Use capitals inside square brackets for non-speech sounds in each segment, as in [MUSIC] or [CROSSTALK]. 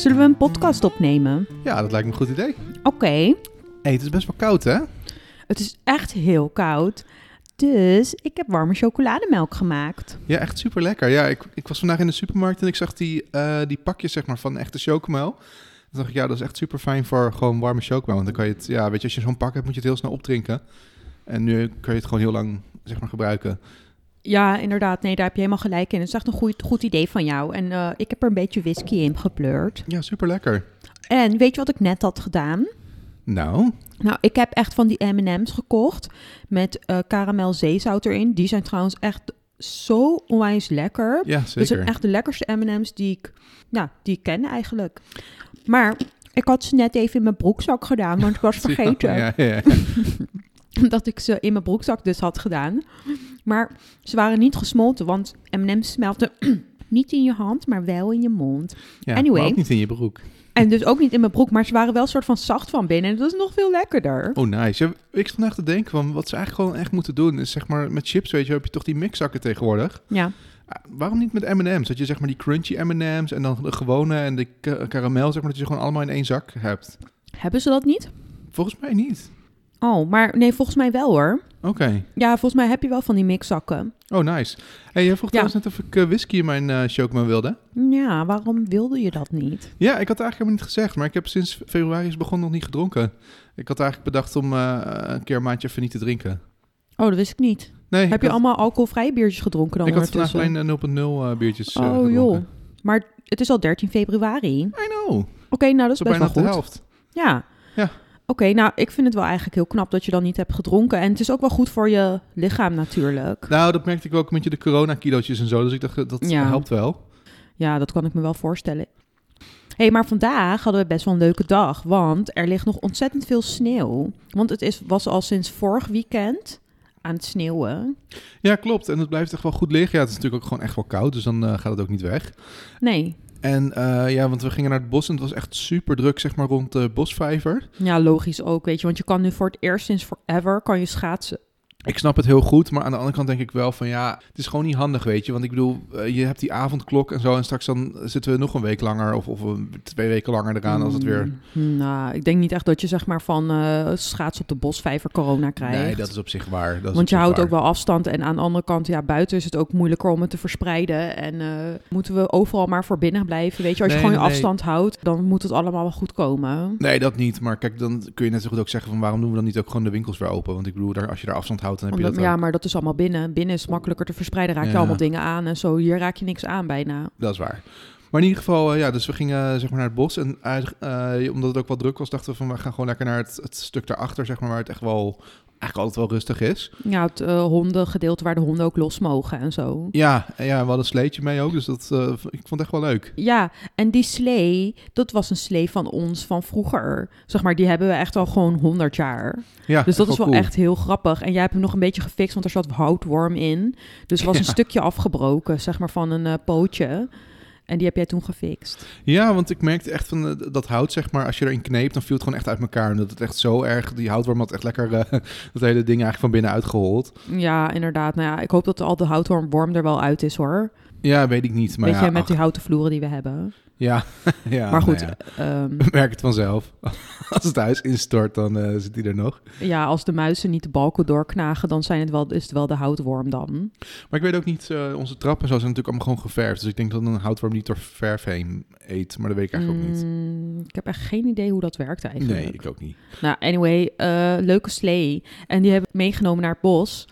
Zullen we een podcast opnemen? Ja, dat lijkt me een goed idee. Oké, hey, het is best wel koud, hè? het is echt heel koud. Dus ik heb warme chocolademelk gemaakt. Ja, echt super lekker. Ja, ik, ik was vandaag in de supermarkt en ik zag die, eh, die pakjes zeg maar, van echte chocomel. Toen dacht ik, ja, dat is echt super fijn voor gewoon warme chocomel. Want dan kan je het, ja, weet je, als je zo'n pak hebt, moet je het heel snel opdrinken. En nu kun je het gewoon heel lang, zeg maar, gebruiken. Ja, inderdaad. Nee, daar heb je helemaal gelijk in. Het is echt een goed, goed idee van jou. En eh, ik heb er een beetje whisky in gepleurd. Ja, super lekker. En weet je wat ik net had gedaan? Nou, Nou, ik heb echt van die M&M's gekocht met eh karamel zeezout erin. Die zijn trouwens echt zo onwijs lekker. ja, Dat zijn zeker. echt de lekkerste M&M's die ik, ja, die ik ken eigenlijk. Maar ik had ze net even in mijn broekzak gedaan, want ik was [LAUGHS] vergeten Ja, ja, ja. [LAUGHS] dat ik ze in mijn broekzak dus had gedaan. Maar ze waren niet gesmolten, want M&M's smelten [CLEARS THROAT] niet in je hand, maar wel in je mond. ja Anyway. maar ook niet in je broek. En dus ook niet in mijn broek, maar ze waren wel een soort van zacht van binnen. En dat is nog veel lekkerder. Oh, nice. Ja, ik stond echt te denken van wat ze eigenlijk gewoon echt moeten doen. Is zeg maar met chips, weet je, heb je toch die mixzakken tegenwoordig. Ja, Ah, Waarom niet met M&M's? Dat je zeg maar die crunchy M&M's en dan de gewone en de ka- karamel, zeg maar, dat je ze gewoon allemaal in één zak hebt. hebben ze dat niet? Volgens mij niet. Oh, maar nee, volgens mij wel hoor. Oké. Ja, volgens mij heb je wel van die mixzakken. Oh, nice. Hey, jij vroeg Ja. trouwens net of ik eh, whisky in mijn eh chocomel wilde. Ja, waarom wilde je dat niet? Ja, ik had het eigenlijk helemaal niet gezegd, maar ik heb sinds februari is begonnen nog niet gedronken. Ik had eigenlijk bedacht om eh, een keer een maandje even niet te drinken. Oh, dat wist ik niet. Nee, Heb ik je had, allemaal alcoholvrije biertjes gedronken dan ik had vandaag alleen eh, 0.0 eh, biertjes Oh gedronken. joh. Maar het is al 13 februari. I know. Oké, nou dat is Zo best bijna wel de goed. helft. Ja. Ja. Oké, nou ik vind het wel eigenlijk heel knap dat je dan niet hebt gedronken. En het is ook wel goed voor je lichaam natuurlijk. Nou, dat merkte ik ook met je de corona-kilootjes en zo. Dus ik dacht, eh, dat Ja. helpt wel. Ja, dat kan ik me wel voorstellen. Hé, hey, maar vandaag hadden we best wel een leuke dag, want er ligt nog ontzettend veel sneeuw. Want het is, was al sinds vorig weekend aan het sneeuwen. Ja, klopt. En het blijft echt wel goed liggen. Ja, het is natuurlijk ook gewoon echt wel koud, dus dan eh, gaat het ook niet weg. Nee, En eh, ja, want we gingen naar het bos en het was echt super druk, zeg maar, rond de bosvijver. ja, logisch ook, weet je. Want je kan nu voor het eerst sinds forever kan je schaatsen. Ik snap het heel goed, maar aan de andere kant denk ik wel van ja, het is gewoon niet handig, weet je. Want ik bedoel, eh, je hebt die avondklok en zo en straks dan zitten we nog een week langer of, of twee weken langer eraan als het weer... Mm, Nou, ik denk niet echt dat je zeg maar van eh schaats op de bosvijver corona krijgt. Nee, dat is op zich waar. Dat is Want je houdt waar. ook wel afstand en aan de andere kant, ja, buiten is het ook moeilijker om het te verspreiden. En eh, moeten we overal maar voor binnen blijven, weet je. Als je Nee, gewoon je nee. afstand houdt, dan moet het allemaal wel goed komen. Nee, dat niet. Maar kijk, dan kun je net zo goed ook zeggen van waarom doen we dan niet ook gewoon de winkels weer open? Want ik bedoel, daar, als je daar afstand houdt, dan heb je Omdat, dat ja, ook. maar dat is allemaal binnen. Binnen is makkelijker te verspreiden, raak je Ja. allemaal dingen aan en zo. Hier raak je niks aan bijna. Dat is waar. Maar in ieder geval, eh, ja, dus we gingen eh, zeg maar naar het bos. En eh, omdat het ook wat druk was, dachten we van we gaan gewoon lekker naar het, het stuk daarachter, zeg maar, waar het echt wel, eigenlijk altijd wel rustig is. Ja, het eh, hondengedeelte waar de honden ook los mogen en zo. Ja, en ja, we hadden een sleetje mee ook, dus dat, eh, ik vond het echt wel leuk. Ja, en die slee, dat was een slee van ons van vroeger. Zeg maar, die hebben we echt al gewoon 100 jaar. Ja, Dus dat is wel cool. echt heel grappig. En jij hebt hem nog een beetje gefixt, want er zat houtworm in. Dus er was een [LAUGHS] stukje afgebroken, zeg maar, van een eh, pootje. En die heb jij toen gefixt. Ja, want ik merkte echt van eh, dat hout, zeg maar, als je erin kneept, dan viel het gewoon echt uit elkaar. En dat het echt zo erg, die houtworm had echt lekker eh, [LAUGHS] dat hele ding eigenlijk van binnen uitgehold. Ja, inderdaad. Nou ja, ik hoop dat al de houtworm er wel uit is, hoor. Ja, weet ik niet. Maar Weet ja, je, met ach, die houten vloeren die we hebben. ja, [LAUGHS] ja, maar goed, nou ja. ehm, We merken het vanzelf. [LAUGHS] Als het huis instort, dan eh, zit hij er nog. ja, als de muizen niet de balken doorknagen, dan zijn het wel, is het wel de houtworm dan. Maar ik weet ook niet, eh, onze trappen zo zijn natuurlijk allemaal gewoon geverfd. Dus ik denk dat een houtworm niet door verf heen eet. Maar dat weet ik eigenlijk ook niet. Mm, ik heb echt geen idee hoe dat werkt eigenlijk. Nee, ik ook niet. Nou, anyway, eh, leuke slee. En die hebben meegenomen naar het bos.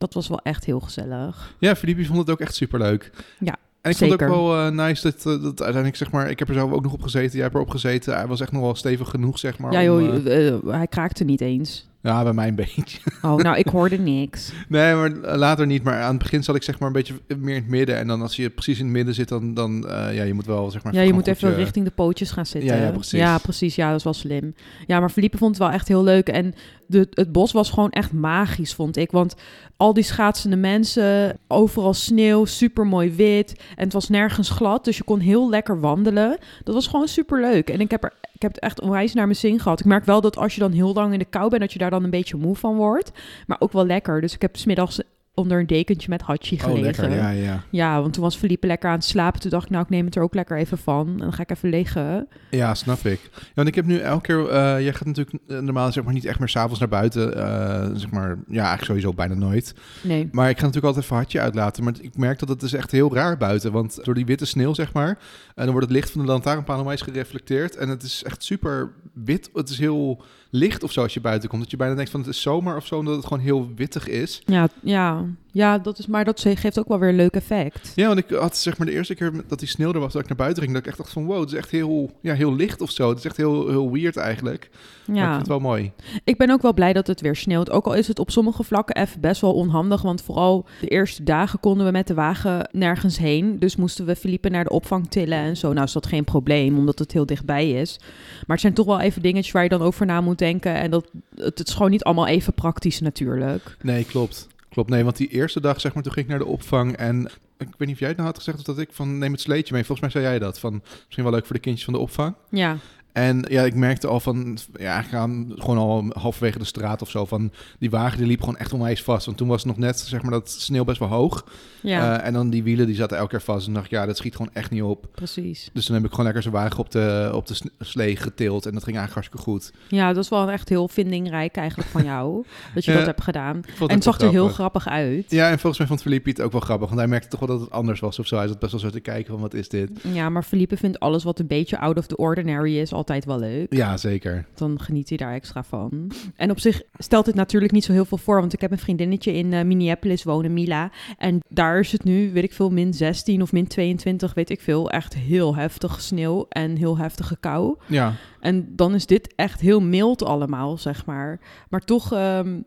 Dat was wel echt heel gezellig. Ja, Filippi vond het ook echt superleuk. Ja, En ik vond het ook wel eh, nice dat, eh, dat uiteindelijk, zeg maar... Ik heb er zelf ook nog op gezeten, jij hebt erop gezeten. Hij was echt nog wel stevig genoeg, zeg maar. ja, joh, eh, hij kraakte niet eens. Ja, bij mij een beetje. Oh, nou, ik hoorde niks. [LAUGHS] Nee, maar later niet. Maar aan het begin zat ik zeg maar een beetje meer in het midden. En dan als je precies in het midden zit, dan... dan eh, ja, je moet wel, zeg maar... Ja, je moet even je- richting de pootjes gaan zitten. Ja, ja, precies. Ja, precies. Ja, dat is wel slim. Ja, maar Felipe vond het wel echt heel leuk. En de, het bos was gewoon echt magisch, vond ik. Want al die schaatsende mensen, overal sneeuw, super mooi wit. En het was nergens glad, dus je kon heel lekker wandelen. Dat was gewoon super leuk. En ik heb, er, ik heb het echt onwijs naar mijn zin gehad. Ik merk wel dat als je dan heel lang in de kou bent, dat je daar dan een beetje moe van wordt. Maar ook wel lekker. Dus ik heb smiddags onder een dekentje met Hachi Oh, gelegen. lekker. Ja, ja. Ja, want toen was Felipe lekker aan het slapen. Toen dacht ik, nou, ik neem het er ook lekker even van. En dan ga ik even liggen. Ja, snap ik. Ja, want ik heb nu elke keer... eh jij gaat natuurlijk eh, normaal zeg maar niet echt meer s'avonds naar buiten. eh, zeg maar, ja, eigenlijk sowieso bijna nooit. Nee. Maar ik ga natuurlijk altijd even hartje uitlaten. Maar ik merk dat het is echt heel raar buiten. Want door die witte sneeuw, zeg maar... En dan wordt het licht van de lantaarnpaal onwijs gereflecteerd. En het is echt super wit. Het is heel licht of zo als je buiten komt. Dat je bijna denkt van het is zomer of zo. Omdat het gewoon heel wittig is. Ja, ja, ja dat is, maar dat geeft ook wel weer een leuk effect. Ja, want ik had zeg maar de eerste keer dat die sneeuw er was, dat ik naar buiten ging, dat ik echt dacht van wow, het is echt heel, ja, heel licht of zo. Het is echt heel, heel weird eigenlijk. Maar ik Ja, vind het wel mooi. ik ben ook wel blij dat het weer sneeuwt. Ook al is het op sommige vlakken even best wel onhandig. Want vooral de eerste dagen konden we met de wagen nergens heen. Dus moesten we Felipe naar de opvang tillen en zo. Nou is dat geen probleem, omdat het heel dichtbij is. Maar het zijn toch wel even dingetjes waar je dan over na moet denken. En dat, het, het is gewoon niet allemaal even praktisch natuurlijk. Nee, klopt. Klopt, nee, want die eerste dag, zeg maar, toen ging ik naar de opvang en ik weet niet of jij het nou had gezegd of dat ik van neem het sleetje mee. Volgens mij zei jij dat, van misschien wel leuk voor de kindjes van de opvang. Ja, En ja, ik merkte al van, ja, ik ga gewoon al halverwege de straat of zo, van die wagen die liep gewoon echt onwijs vast. Want toen was het nog net, zeg maar, dat sneeuw best wel hoog. ja, Eh, en dan die wielen, die zaten elke keer vast. En dacht ik, ja, dat schiet gewoon echt niet op. precies. Dus toen heb ik gewoon lekker zijn wagen op de, op de slee getild. En dat ging eigenlijk hartstikke goed. Ja, dat is wel echt heel vindingrijk eigenlijk van jou. [LAUGHS] dat je Ja, dat hebt gedaan. En het zag er heel grappig. grappig uit. Ja, en volgens mij vond Felipe het ook wel grappig. Want hij merkte toch wel dat het anders was of zo. Hij zat best wel zo te kijken van, wat is dit? Ja, maar Felipe vindt alles wat een beetje out of the ordinary is altijd wel leuk. Ja, zeker. Dan geniet hij daar extra van. En op zich stelt het natuurlijk niet zo heel veel voor. Want ik heb een vriendinnetje in eh, Minneapolis wonen, Mila. En daar is het nu, weet ik veel, min 16 of min 22, weet ik veel. Echt heel heftig sneeuw en heel heftige kou. Ja, En dan is dit echt heel mild allemaal, zeg maar. Maar toch ehm,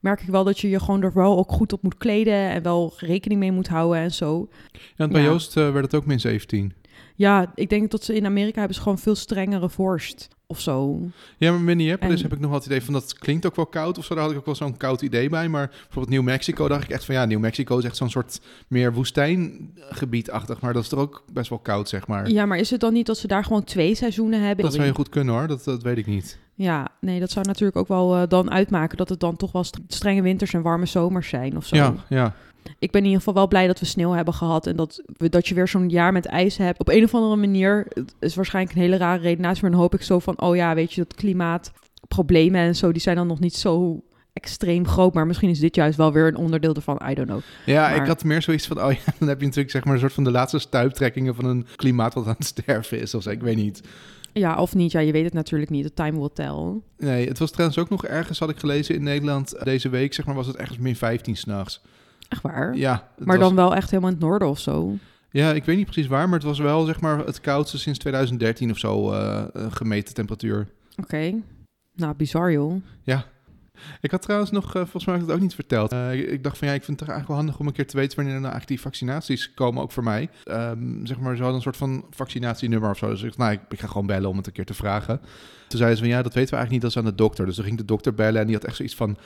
merk ik wel dat je je gewoon er wel ook goed op moet kleden. En wel rekening mee moet houden en zo. en bij Ja. Joost eh, werd het ook min 17. Ja, ik denk dat ze in Amerika hebben ze gewoon veel strengere vorst of zo. Ja, maar Minneapolis En- heb ik nog wel het idee van, dat klinkt ook wel koud of zo. Daar had ik ook wel zo'n koud idee bij. Maar bijvoorbeeld New Mexico dacht ik echt van, ja, New Mexico is echt zo'n soort meer woestijngebiedachtig. Maar dat is toch ook best wel koud, zeg maar. Ja, maar is het dan niet dat ze daar gewoon twee seizoenen hebben? Dat zou je goed kunnen hoor, dat, dat weet ik niet. Ja, nee, dat zou natuurlijk ook wel eh, dan uitmaken dat het dan toch wel st- strenge winters en warme zomers zijn of zo. Ja, ja. Ik ben in ieder geval wel blij dat we sneeuw hebben gehad en dat, we, dat je weer zo'n jaar met ijs hebt. Op een of andere manier, het is waarschijnlijk een hele rare redenatie, maar dan hoop ik zo van, oh ja, weet je, dat klimaatproblemen en zo, die zijn dan nog niet zo extreem groot, maar misschien is dit juist wel weer een onderdeel ervan, I don't know. Ja, Maar- ik had meer zoiets van, oh ja, [LAUGHS] dan heb je natuurlijk zeg maar een soort van de laatste stuiptrekkingen van een klimaat wat aan het sterven is of zo. Ik weet niet. Ja, of niet, ja, je weet het natuurlijk niet, the time will tell. Nee, het was trouwens ook nog ergens, had ik gelezen in Nederland deze week, zeg maar, was het ergens min 15 s'nachts. Echt waar? Ja, maar was- dan wel echt helemaal in het noorden of zo. Ja, ik weet niet precies waar, maar het was wel zeg maar het koudste sinds 2013 of zo eh, eh, gemeten temperatuur. Oké. Nou, bizar joh. Ik had trouwens nog, eh, volgens mij ik het ook niet verteld. Ik, ik dacht van ja, ik vind het eigenlijk wel handig om een keer te weten wanneer nou eigenlijk die vaccinaties komen, ook voor mij. Ehm, zeg maar, ze hadden een soort van vaccinatienummer of zo. Dus ik dacht, nou, ik, ik ga gewoon bellen om het een keer te vragen. Toen zeiden ze van ja, dat weten we eigenlijk niet, dat is aan de dokter. Dus toen ging de dokter bellen en die had echt zoiets van...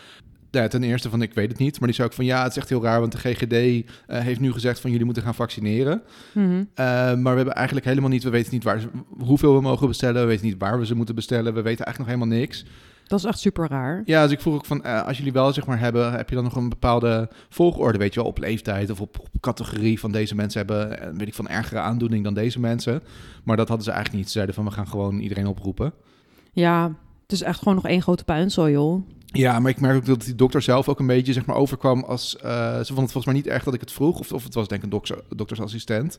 Ja, ten eerste van ik weet het niet, maar die zei ook van ja, het is echt heel raar, want de GGD eh, heeft nu gezegd van jullie moeten gaan vaccineren. Mhm. Uh, maar we hebben eigenlijk helemaal niet, we weten niet waar, ze- hoeveel we mogen bestellen, we weten niet waar we ze moeten bestellen, we weten eigenlijk nog helemaal niks. Dat is echt super raar. Ja, dus ik vroeg ook van, eh, als jullie wel zeg maar hebben, heb je dan nog een bepaalde volgorde, weet je wel, op leeftijd of op, op categorie van deze mensen hebben, eh, weet ik van, ergere aandoening dan deze mensen. Maar dat hadden ze eigenlijk niet. Ze zeiden van, we gaan gewoon iedereen oproepen. Ja, het is echt gewoon nog één grote puinzooi joh. Ja, maar ik merk ook dat die dokter zelf ook een beetje zeg maar overkwam als... eh, ze vond het volgens mij niet erg dat ik het vroeg. Of, of het was denk ik een dokter, doktersassistent.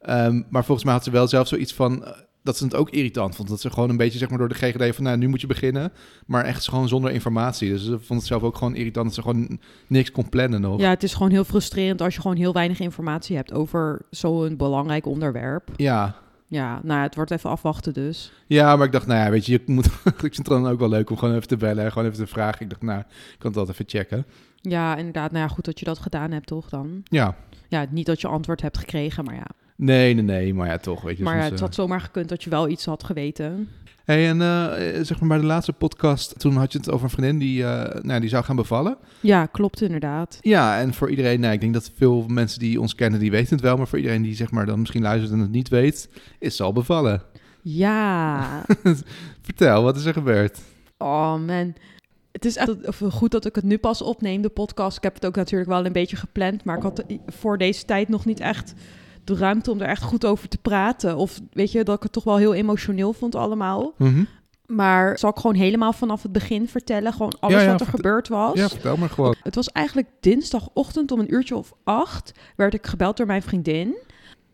Ehm, maar volgens mij had ze wel zelf zoiets van... eh, dat ze het ook irritant vond. Dat ze gewoon een beetje zeg maar door de GGD van... nou, nu moet je beginnen. Maar echt gewoon zonder informatie. Dus ze vond het zelf ook gewoon irritant... dat ze gewoon niks kon plannen nog. Ja, het is gewoon heel frustrerend als je gewoon heel weinig informatie hebt over zo'n belangrijk onderwerp. Ja. Ja, nou, het wordt even afwachten dus. Ja, maar ik dacht, nou ja, weet je, je moet, [LAUGHS] ik vind het dan ook wel leuk om gewoon even te bellen en gewoon even te vragen. Ik dacht, nou, ik kan het altijd even checken. Ja, inderdaad. Nou ja, goed dat je dat gedaan hebt, toch dan? Ja, Ja, niet dat je antwoord hebt gekregen, maar ja. Nee, nee, nee, maar ja, toch, weet je. Maar ja, het eh, had zomaar gekund dat je wel iets had geweten. Hey, en eh, zeg maar bij de laatste podcast, toen had je het over een vriendin die, eh, nou, die zou gaan bevallen. Ja, klopt inderdaad. Ja, en voor iedereen, nou, ik denk dat veel mensen die ons kennen, die weten het wel. Maar voor iedereen die zeg maar dan misschien luistert en het niet weet, is ze al bevallen. Ja. [LAUGHS] Vertel, wat is er gebeurd? Oh man. Het is echt of goed dat ik het nu pas opneem, de podcast. Ik heb het ook natuurlijk wel een beetje gepland, maar ik had voor deze tijd nog niet echt de ruimte om er echt goed over te praten. Of weet je, dat ik het toch wel heel emotioneel vond allemaal. Mhm. Maar zal ik gewoon helemaal vanaf het begin vertellen? Gewoon alles Ja, ja, wat er gebeurd was? Ja, vertel maar gewoon. Het was eigenlijk dinsdagochtend om een uurtje of acht... werd ik gebeld door mijn vriendin.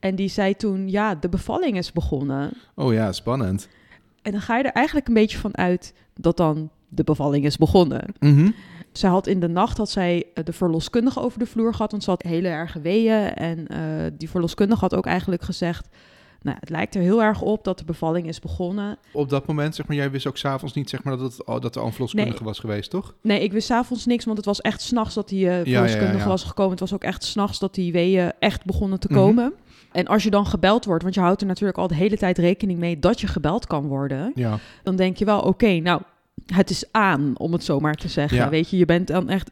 En die zei toen, ja, de bevalling is begonnen. Oh ja, spannend. En dan ga je er eigenlijk een beetje van uit dat dan de bevalling is begonnen. Mhm. Zij had in de nacht had zij eh, de verloskundige over de vloer gehad, want ze had hele erge weeën. En eh, die verloskundige had ook eigenlijk gezegd, nou, het lijkt er heel erg op dat de bevalling is begonnen. Op dat moment, zeg maar, jij wist ook s'avonds niet zeg maar, dat, het, al- dat een verloskundige was geweest, toch? Nee, ik wist s'avonds niks, want het was echt s'nachts dat die eh ja, verloskundige ja. was gekomen. Het was ook echt s'nachts dat die weeën echt begonnen te Mhm. komen. En als je dan gebeld wordt, want je houdt er natuurlijk al de hele tijd rekening mee dat je gebeld kan worden, dan denk je wel, oké, nou, het is aan, om het zo maar te zeggen. Ja. Weet je, je bent dan echt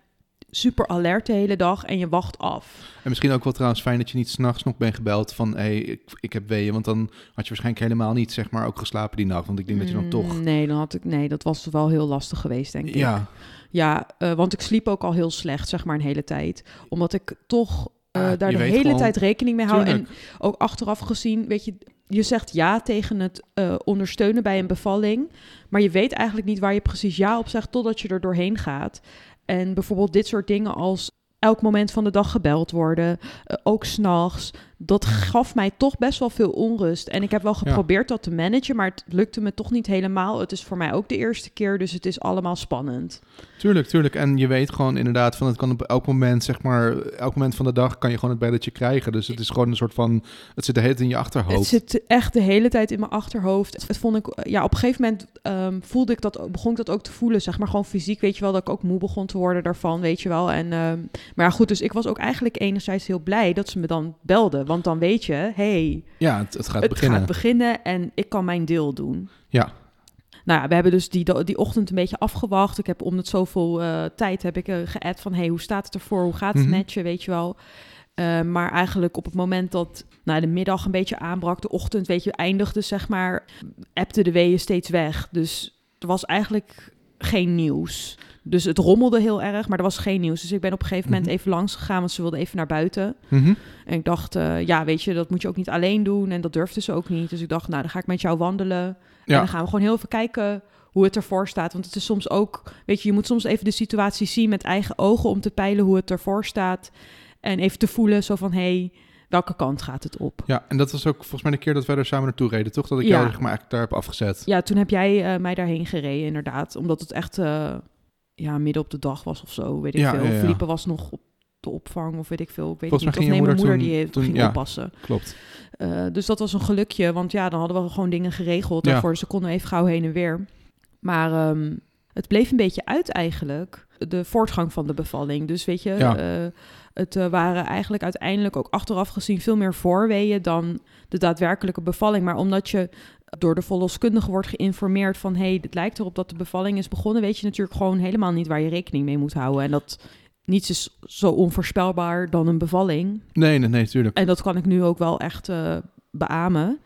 super alert de hele dag en je wacht af. En misschien ook wel trouwens fijn dat je niet s'nachts nog bent gebeld van... hé, hey, ik, ik heb weeën, want dan had je waarschijnlijk helemaal niet zeg maar, ook geslapen die nacht. Want ik denk dat je dan toch... Mm, Nee, dan had ik, nee, dat was wel heel lastig geweest, denk ik. Ja, Ja, eh, want ik sliep ook al heel slecht, zeg maar, een hele tijd. Omdat ik toch eh, Ah, daar de hele gewoon- tijd rekening mee hou. En ook achteraf gezien, weet je, je zegt ja tegen het eh, ondersteunen bij een bevalling. Maar je weet eigenlijk niet waar je precies ja op zegt totdat je er doorheen gaat. En bijvoorbeeld dit soort dingen als elk moment van de dag gebeld worden, eh, ook s'nachts. Dat gaf mij toch best wel veel onrust. En ik heb wel geprobeerd dat te managen, maar het lukte me toch niet helemaal. Het is voor mij ook de eerste keer, dus het is allemaal spannend. tuurlijk, tuurlijk. En je weet gewoon inderdaad van het kan op elk moment, zeg maar... elk moment van de dag kan je gewoon het belletje krijgen. Dus het is gewoon een soort van... het zit de hele tijd in je achterhoofd. Het zit echt de hele tijd in mijn achterhoofd. Het vond ik, ja, op een gegeven moment ehm, voelde ik dat, begon ik dat ook te voelen, zeg maar gewoon fysiek, weet je wel, dat ik ook moe begon te worden daarvan, weet je wel. En, ehm, maar ja, goed, dus ik was ook eigenlijk enerzijds heel blij dat ze me dan belden, want dan weet je, hey, Ja, het, het gaat het beginnen. gaat beginnen en ik kan mijn deel doen. Ja. Nou ja, we hebben dus die, die ochtend een beetje afgewacht. Ik heb om het zoveel eh, tijd heb ik uh, geappt van... hey, hoe staat het ervoor? Hoe gaat het Mhm. met je? Weet je wel. Uh, maar eigenlijk op het moment dat nou, de middag een beetje aanbrak... de ochtend, weet je, eindigde zeg maar... appte de weeën steeds weg. Dus er was eigenlijk geen nieuws. Dus het rommelde heel erg, maar er was geen nieuws. Dus ik ben op een gegeven moment Mhm. even langs gegaan... want ze wilde even naar buiten. Mhm. En ik dacht, uh, ja, weet je, dat moet je ook niet alleen doen. En dat durfde ze ook niet. Dus ik dacht, nou, dan ga ik met jou wandelen... Ja. En dan gaan we gewoon heel even kijken hoe het ervoor staat. Want het is soms ook, weet je, je moet soms even de situatie zien met eigen ogen om te peilen hoe het ervoor staat. En even te voelen zo van, hé, hey, welke kant gaat het op? Ja, en dat was ook volgens mij de keer dat wij er samen naartoe reden, toch? Dat ik Ja. jou zeg maar, eigenlijk daar heb afgezet. Ja, toen heb jij eh, mij daarheen gereden, inderdaad. Omdat het echt, eh, ja, midden op de dag was of zo, weet ik Ja, veel. ja, ja. Felipe was nog op de opvang of weet ik veel. Ik weet Volgens niet. Of nee, mijn moeder toen- die toen- ging ja. oppassen. Klopt. Eh, dus dat was een gelukje, want ja, dan hadden we gewoon dingen geregeld Ja. daarvoor. Ze konden even gauw heen en weer. Maar ehm, het bleef een beetje uit eigenlijk, de voortgang van de bevalling. Dus weet je, Ja. eh, het eh, waren eigenlijk uiteindelijk ook achteraf gezien veel meer voorweeën dan de daadwerkelijke bevalling. Maar omdat je door de verloskundige wordt geïnformeerd van... hé, hey, het lijkt erop dat de bevalling is begonnen... weet je natuurlijk gewoon helemaal niet waar je rekening mee moet houden. En dat niets is zo onvoorspelbaar dan een bevalling. Nee, nee, nee, tuurlijk. En dat kan ik nu ook wel echt eh beamen.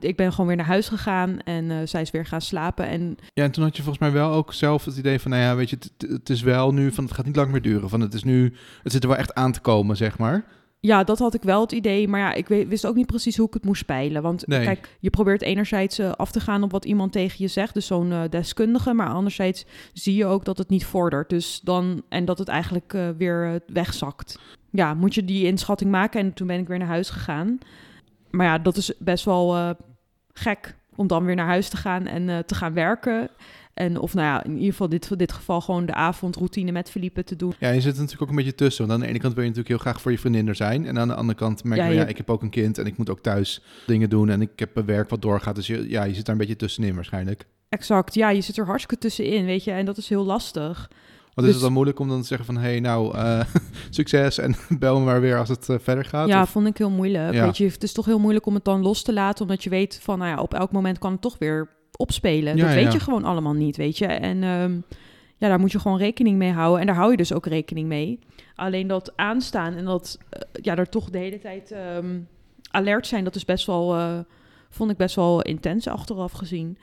Ik ben gewoon weer naar huis gegaan en eh, zij is weer gaan slapen. En Ja, en toen had je volgens mij wel ook zelf het idee van, nou ja, weet je, het, het is wel nu van, het gaat niet lang meer duren. Van, het is nu, het zit er wel echt aan te komen, zeg maar. Ja, dat had ik wel het idee. Maar ja, ik wist ook niet precies hoe ik het moest spelen. Want Nee. kijk, je probeert enerzijds eh, af te gaan op wat iemand tegen je zegt. Dus zo'n eh, deskundige. Maar anderzijds zie je ook dat het niet vordert. Dus dan, en dat het eigenlijk eh, weer wegzakt. Ja, moet je die inschatting maken. En toen ben ik weer naar huis gegaan. Maar ja, dat is best wel gek om dan weer naar huis te gaan en te gaan werken. En of nou ja, in ieder geval dit, dit geval gewoon de avondroutine met Felipe te doen. Ja, je zit er natuurlijk ook een beetje tussen. Want aan de ene kant wil je natuurlijk heel graag voor je vriendin er zijn. En aan de andere kant merk je, Ja, ja, ik heb ook een kind en ik moet ook thuis dingen doen. En ik heb een werk wat doorgaat. Dus je, ja, je zit daar een beetje tussenin waarschijnlijk. Exact, ja, je zit er hartstikke tussenin, weet je. En dat is heel lastig. Want Dus- is het dan moeilijk om dan te zeggen van, hé, hey, nou, eh, [LAUGHS] succes en [LAUGHS] bel me maar weer als het eh, verder gaat? ja, Of- vond ik heel moeilijk. Ja. Weet je, het is toch heel moeilijk om het dan los te laten, omdat je weet van, nou ja, op elk moment kan het toch weer opspelen. Ja, dat weet ja. je gewoon allemaal niet, weet je. En ehm, ja, daar moet je gewoon rekening mee houden. En daar hou je dus ook rekening mee. Alleen dat aanstaan en dat, eh, ja, er toch de hele tijd ehm, alert zijn, dat is best wel, eh, vond ik best wel intens achteraf gezien.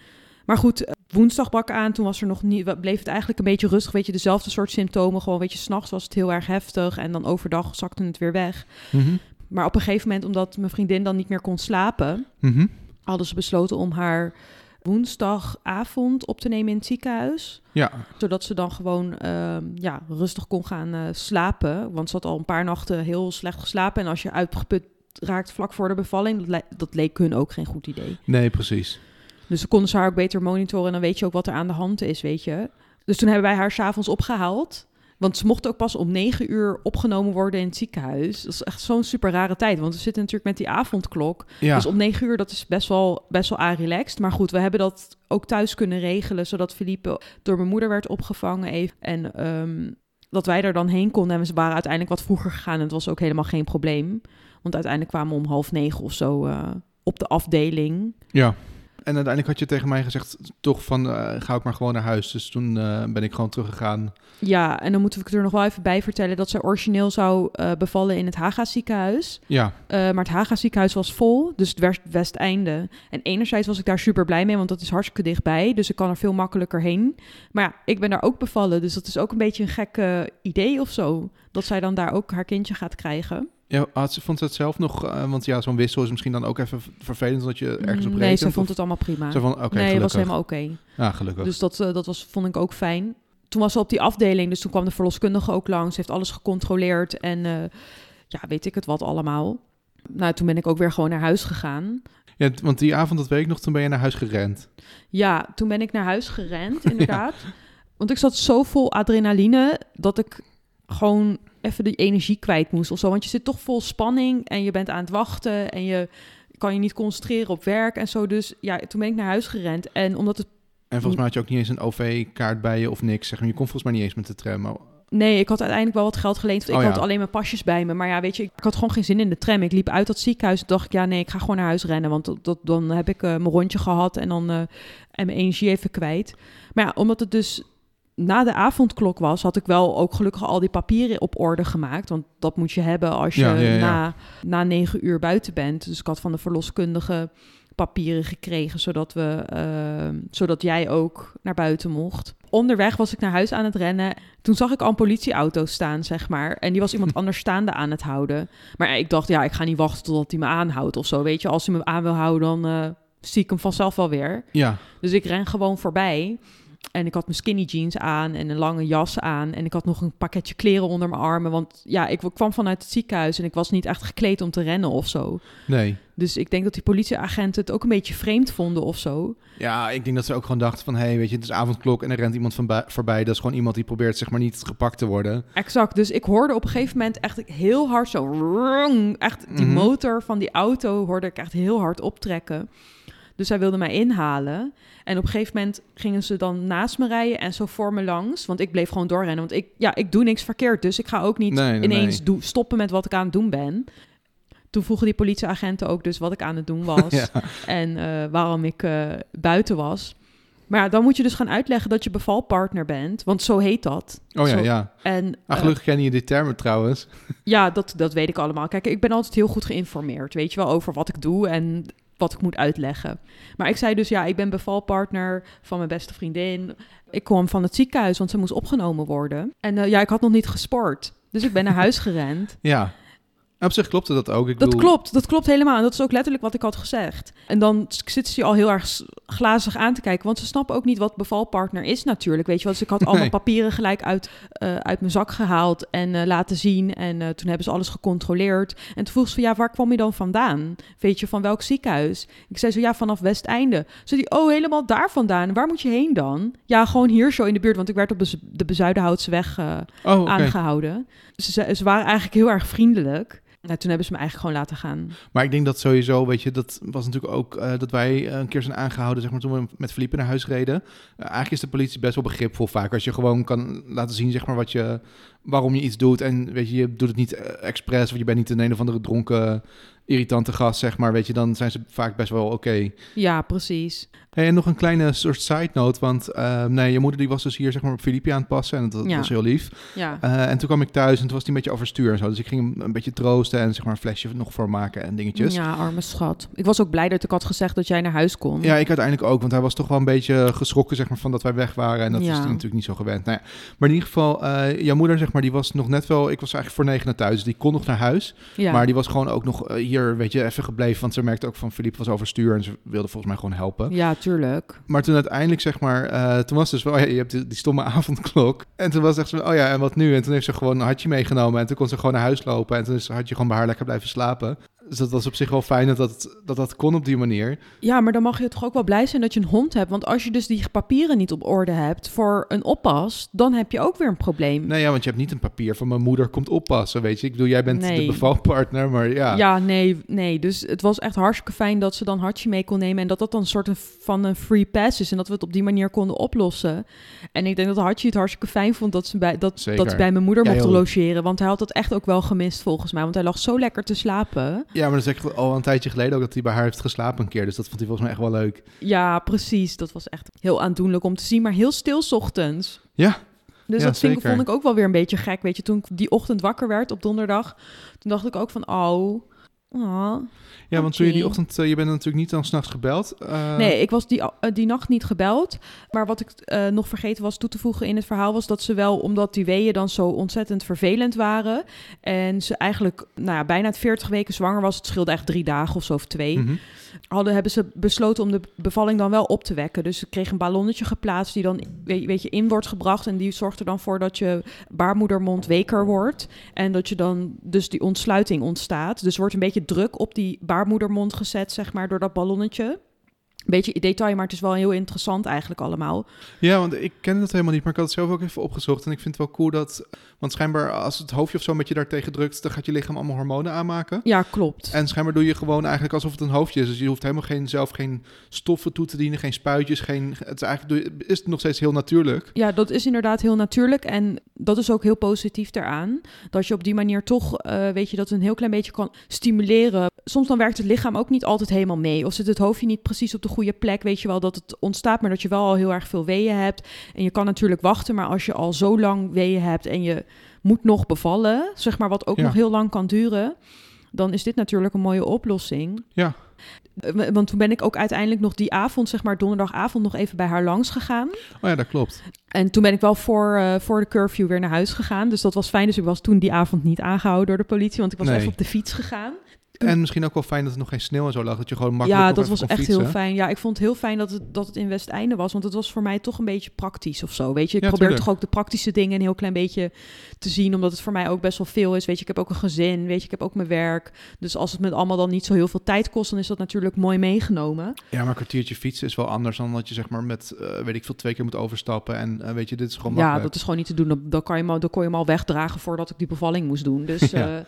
Maar goed, eh, woensdag brak aan, toen was er nog niet, bleef het eigenlijk een beetje rustig. Weet je, dezelfde soort symptomen. Gewoon, weet je, s'nachts was het heel erg heftig en dan overdag zakte het weer weg. Mhm. Maar op een gegeven moment, omdat mijn vriendin dan niet meer kon slapen, Mhm. hadden ze besloten om haar woensdagavond op te nemen in het ziekenhuis. Ja, Zodat ze dan gewoon ehm, ja, rustig kon gaan eh, slapen. Want ze had al een paar nachten heel slecht geslapen. En als je uitgeput raakt vlak voor de bevalling, dat, le- dat leek hun ook geen goed idee. nee, precies. Dus dan konden ze haar ook beter monitoren en dan weet je ook wat er aan de hand is, weet je. Dus toen hebben wij haar s'avonds opgehaald. Want ze mocht ook pas om negen uur opgenomen worden in het ziekenhuis. Dat is echt zo'n super rare tijd. Want we zitten natuurlijk met die avondklok. Ja, Dus om negen uur, dat is best wel, best wel relaxed. Maar goed, we hebben dat ook thuis kunnen regelen. Zodat Philippe door mijn moeder werd opgevangen even. En ehm, dat wij er dan heen konden. En we waren uiteindelijk wat vroeger gegaan. En het was ook helemaal geen probleem. Want uiteindelijk kwamen we om half negen of zo eh, op de afdeling. ja. En uiteindelijk had je tegen mij gezegd, toch van, eh, ga ik maar gewoon naar huis. Dus toen eh, ben ik gewoon teruggegaan. Ja, en dan moeten we er nog wel even bij vertellen dat zij origineel zou eh, bevallen in het Haga ziekenhuis. Ja, maar het Haga ziekenhuis was vol, dus het West- Westeinde. En enerzijds was ik daar super blij mee, want dat is hartstikke dichtbij. Dus ik kan er veel makkelijker heen. Maar ja, ik ben daar ook bevallen, dus dat is ook een beetje een gek idee of zo. Dat zij dan daar ook haar kindje gaat krijgen. Ja had ze, vond ze het zelf nog, eh, want ja, zo'n wissel is misschien dan ook even vervelend, dat je ergens op Mm, rekent. nee, ze vond het allemaal prima. Ze van, oké, nee, het was gelukkig. helemaal oké. Ja, gelukkig. Dus dat, eh, dat was, vond ik ook fijn. Toen was ze op die afdeling, dus toen kwam de verloskundige ook langs. Heeft alles gecontroleerd en eh, ja, weet ik het wat allemaal. Nou, toen ben ik ook weer gewoon naar huis gegaan. Ja, want die avond, dat weet ik nog, toen ben je naar huis gerend. Ja, toen ben ik naar huis gerend, [LAUGHS] inderdaad. Want ik zat zo vol adrenaline dat ik gewoon even de energie kwijt moest of zo. Want je zit toch vol spanning en je bent aan het wachten en je kan je niet concentreren op werk en zo. Dus ja, toen ben ik naar huis gerend. En omdat het En volgens mij had je ook niet eens een OV-kaart bij je of niks. Zeg maar. Je kon volgens mij niet eens met de tram. Oh, Nee, ik had uiteindelijk wel wat geld geleend. Ik Oh, had alleen mijn pasjes bij me. Maar ja, weet je, ik had gewoon geen zin in de tram. Ik liep uit dat ziekenhuis en dacht ik, ja, nee, ik ga gewoon naar huis rennen. Want dat, dat- dan heb ik eh, mijn rondje gehad en dan eh, en mijn energie even kwijt. Maar ja, omdat het dus na de avondklok was, had ik wel ook gelukkig al die papieren op orde gemaakt. Want dat moet je hebben als je Ja, ja, ja. Na, na negen uur buiten bent. Dus ik had van de verloskundige papieren gekregen, zodat, we, eh, zodat jij ook naar buiten mocht. Onderweg was ik naar huis aan het rennen. Toen zag ik al een politieauto staan, zeg maar. En die was iemand [LAUGHS] anders staande aan het houden. Maar ik dacht, ja, ik ga niet wachten totdat hij me aanhoudt of zo. Weet je, als hij me aan wil houden, dan eh, zie ik hem vanzelf wel weer. Ja, Dus ik ren gewoon voorbij. En ik had mijn skinny jeans aan en een lange jas aan. En ik had nog een pakketje kleren onder mijn armen. Want ja, ik kwam vanuit het ziekenhuis en ik was niet echt gekleed om te rennen of zo. nee. Dus ik denk dat die politieagenten het ook een beetje vreemd vonden of zo. Ja, ik denk dat ze ook gewoon dachten van... hé, hey, weet je, het is avondklok en er rent iemand van bij- voorbij. Dat is gewoon iemand die probeert zeg maar niet gepakt te worden. Exact. Dus ik hoorde op een gegeven moment echt heel hard zo... Echt die motor van die auto hoorde ik echt heel hard optrekken. Dus zij wilde mij inhalen. En op een gegeven moment gingen ze dan naast me rijden en zo voor me langs. Want ik bleef gewoon doorrennen. Want ik, ja, ik doe niks verkeerd. Dus ik ga ook niet Nee, nee, ineens nee. stoppen met wat ik aan het doen ben. Toen vroegen die politieagenten ook dus wat ik aan het doen was. [LAUGHS] Ja. En eh, waarom ik eh, buiten was. Maar ja, dan moet je dus gaan uitleggen dat je bevalpartner bent. Want zo heet dat. Oh ja, Zo- ja. En Ah, eh, gelukkig ken je die termen trouwens. ja, dat, dat weet ik allemaal. Kijk, ik ben altijd heel goed geïnformeerd, weet je wel, over wat ik doe en wat ik moet uitleggen. Maar ik zei dus, ja, ik ben bevalpartner van mijn beste vriendin. Ik kwam van het ziekenhuis, want ze moest opgenomen worden. En eh, ja, ik had nog niet gesport. Dus ik ben naar huis [LAUGHS] gerend. Ja. Op zich klopte dat ook. Ik Dat bedoel, klopt, dat klopt helemaal. En dat is ook letterlijk wat ik had gezegd. En dan zitten ze al heel erg glazig aan te kijken. Want ze snappen ook niet wat bevalpartner is natuurlijk. Weet je wel, dus ik had al Nee. mijn papieren gelijk uit, eh, uit mijn zak gehaald en eh, laten zien. En eh, toen hebben ze alles gecontroleerd. En toen vroeg ze van, ja, waar kwam je dan vandaan? Weet je, van welk ziekenhuis? Ik zei zo, ja, vanaf Westeinde. Ze die, oh, helemaal daar vandaan. Waar moet je heen dan? Ja, gewoon hier zo in de buurt. Want ik werd op de, Bezuidenhoutse weg Oh, aangehouden. Ze, ze waren eigenlijk heel erg vriendelijk. Nou, toen hebben ze me eigenlijk gewoon laten gaan. Maar ik denk dat sowieso, weet je, dat was natuurlijk ook eh, dat wij eh, een keer zijn aangehouden, zeg maar, toen we met Philippe naar huis reden. Eh, eigenlijk is de politie best wel begripvol vaak. Als je gewoon kan laten zien, zeg maar, wat je, waarom je iets doet. En weet je, je doet het niet expres of je bent niet een een of andere dronken, irritante gast, zeg maar. Weet je, dan zijn ze vaak best wel oké. Ja, precies. Hey, en nog een kleine soort side note, want eh, nee, je moeder die was dus hier zeg maar op Filippi aan het passen en dat, Ja. was heel lief. Ja. Eh, en toen kwam ik thuis en toen was hij een beetje overstuur en zo. Dus ik ging hem een beetje troosten en zeg maar een flesje nog voor maken en dingetjes. Ja. ja, arme schat. Ik was ook blij dat ik had gezegd dat jij naar huis kon. ik uiteindelijk ook, want hij was toch wel een beetje geschrokken zeg maar, van dat wij weg waren. En dat Ja. is hij natuurlijk niet zo gewend. Nou ja, maar in ieder geval, eh, jouw moeder zeg maar, die was nog net wel... Ik was eigenlijk voor negen naar thuis, dus die kon nog naar huis. Ja. Maar die was gewoon ook nog eh, hier, weet je, even gebleven. Want ze merkte ook van, Philippe was overstuur en ze wilde volgens mij gewoon helpen. Ja, tuurlijk. Maar toen uiteindelijk, zeg maar, eh, toen was dus wel, oh ja, je hebt die, die stomme [LAUGHS] avondklok. En toen was echt zo, oh ja, en wat nu? En toen heeft ze gewoon een hartje meegenomen en toen kon ze gewoon naar huis lopen. En toen is had je gewoon bij haar lekker blijven slapen. Dus dat was op zich wel fijn dat dat, dat, dat kon op die manier. Ja, maar dan mag je toch ook wel blij zijn dat je een hond hebt. Want als je dus die papieren niet op orde hebt voor een oppas, dan heb je ook weer een probleem. Nee, ja, want je hebt niet een papier van mijn moeder komt oppassen, weet je. Ik bedoel, jij bent de Nee. bevalpartner, maar ja. Ja, nee, nee. Dus het was echt hartstikke fijn dat ze dan hartje mee kon nemen. En dat dat dan een soort van een free pass is. En dat we het op die manier konden oplossen. En ik denk dat hartje het hartstikke fijn vond dat ze bij, dat, Zeker. dat ze bij mijn moeder Ja, mocht logeren. Want hij had dat echt ook wel gemist volgens mij. Want hij lag zo lekker te slapen. Ja, maar dat is echt al een tijdje geleden ook dat hij bij haar heeft geslapen een keer. Dus dat vond hij volgens mij echt wel leuk. Ja, precies. Dat was echt heel aandoenlijk om te zien. Maar heel stil 's ochtends. Ja. Dus Ja, dat vind, vond ik ook wel weer een beetje gek. Weet je, toen ik die ochtend wakker werd op donderdag, toen dacht ik ook van, oh, ah. Ja, want toen je die ochtend, eh, je bent natuurlijk niet dan s'nachts gebeld. eh, Nee, ik was die, eh, die nacht niet gebeld. Maar wat ik nog vergeten was toe te voegen in het verhaal... was dat ze wel, omdat die weeën dan zo ontzettend vervelend waren... en ze eigenlijk nou ja, bijna 40 weken zwanger was... het scheelde echt drie dagen of zo of twee... mhm. hadden, hebben ze besloten om de bevalling dan wel op te wekken. Dus ze kregen een ballonnetje geplaatst die dan weet, je, in wordt gebracht. En die zorgt er dan voor dat je baarmoedermond weker wordt. En dat je dan dus die ontsluiting ontstaat. Dus wordt een beetje druk op die baarmoedermond gezet, zeg maar, door dat ballonnetje. Beetje detail, maar het is wel heel interessant eigenlijk allemaal. Ja, want ik ken dat helemaal niet, maar ik had het zelf ook even opgezocht. En ik vind het wel cool dat, want schijnbaar als het hoofdje of zo met je daar tegen drukt, dan gaat je lichaam allemaal hormonen aanmaken. Ja, klopt. En schijnbaar doe je gewoon eigenlijk alsof het een hoofdje is. Dus je hoeft helemaal geen, zelf geen stoffen toe te dienen, geen spuitjes. Geen, het is eigenlijk is het nog steeds heel natuurlijk. Ja, dat is inderdaad heel natuurlijk. En dat is ook heel positief eraan. Dat je op die manier toch, eh, weet je, dat een heel klein beetje kan stimuleren. Soms dan werkt het lichaam ook niet altijd helemaal mee. Of zit het hoofdje niet precies op de goede plek. Weet je wel dat het ontstaat, maar dat je wel al heel erg veel weeën hebt. En je kan natuurlijk wachten, maar als je al zo lang weeën hebt en je moet nog bevallen, zeg maar, wat ook Ja. nog heel lang kan duren. Dan is dit natuurlijk een mooie oplossing. Ja. Eh, Want toen ben ik ook uiteindelijk nog die avond, zeg maar donderdagavond, nog even bij haar langs gegaan. Oh ja, dat klopt. En toen ben ik wel voor, eh, voor de curfew weer naar huis gegaan. Dus dat was fijn. Dus ik was toen die avond niet aangehouden door de politie. Want ik was Nee. even op de fiets gegaan. En misschien ook wel fijn dat er nog geen sneeuw en zo lag. Dat je gewoon makkelijk Ja, dat was echt fietsen. heel fijn. Ja, ik vond het heel fijn dat het, dat het in Westeinde was. Want het was voor mij toch een beetje praktisch of zo. Weet je, ik Ja, probeer tuurlijk. toch ook de praktische dingen een heel klein beetje te zien. Omdat het voor mij ook best wel veel is. Weet je, ik heb ook een gezin. Weet je, ik heb ook mijn werk. Dus als het met allemaal dan niet zo heel veel tijd kost, dan is dat natuurlijk mooi meegenomen. Ja, maar een kwartiertje fietsen is wel anders dan dat je zeg maar met, eh, weet ik veel, twee keer moet overstappen. En eh, weet je, dit is gewoon Ja, makkelijk. dat is gewoon niet te doen. Dan, kan je al, dan kon je hem al wegdragen voordat ik die bevalling moest doen. Dus [LAUGHS] Ja. eh,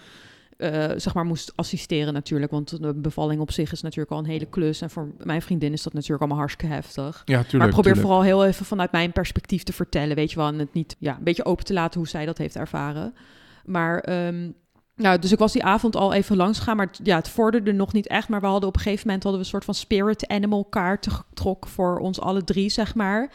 eh, zeg maar moest assisteren natuurlijk. Want de bevalling op zich is natuurlijk al een hele klus. En voor mijn vriendin is dat natuurlijk allemaal hartstikke heftig. Ja, tuurlijk. maar ik probeer tuurlijk. vooral heel even vanuit mijn perspectief te vertellen. Weet je wel, en het niet ja, een beetje open te laten hoe zij dat heeft ervaren. Maar... ehm, nou, dus ik was die avond al even langs gegaan, maar ja, het vorderde nog niet echt. Maar we hadden op een gegeven moment hadden we een soort van spirit animal kaart getrokken voor ons alle drie, zeg maar.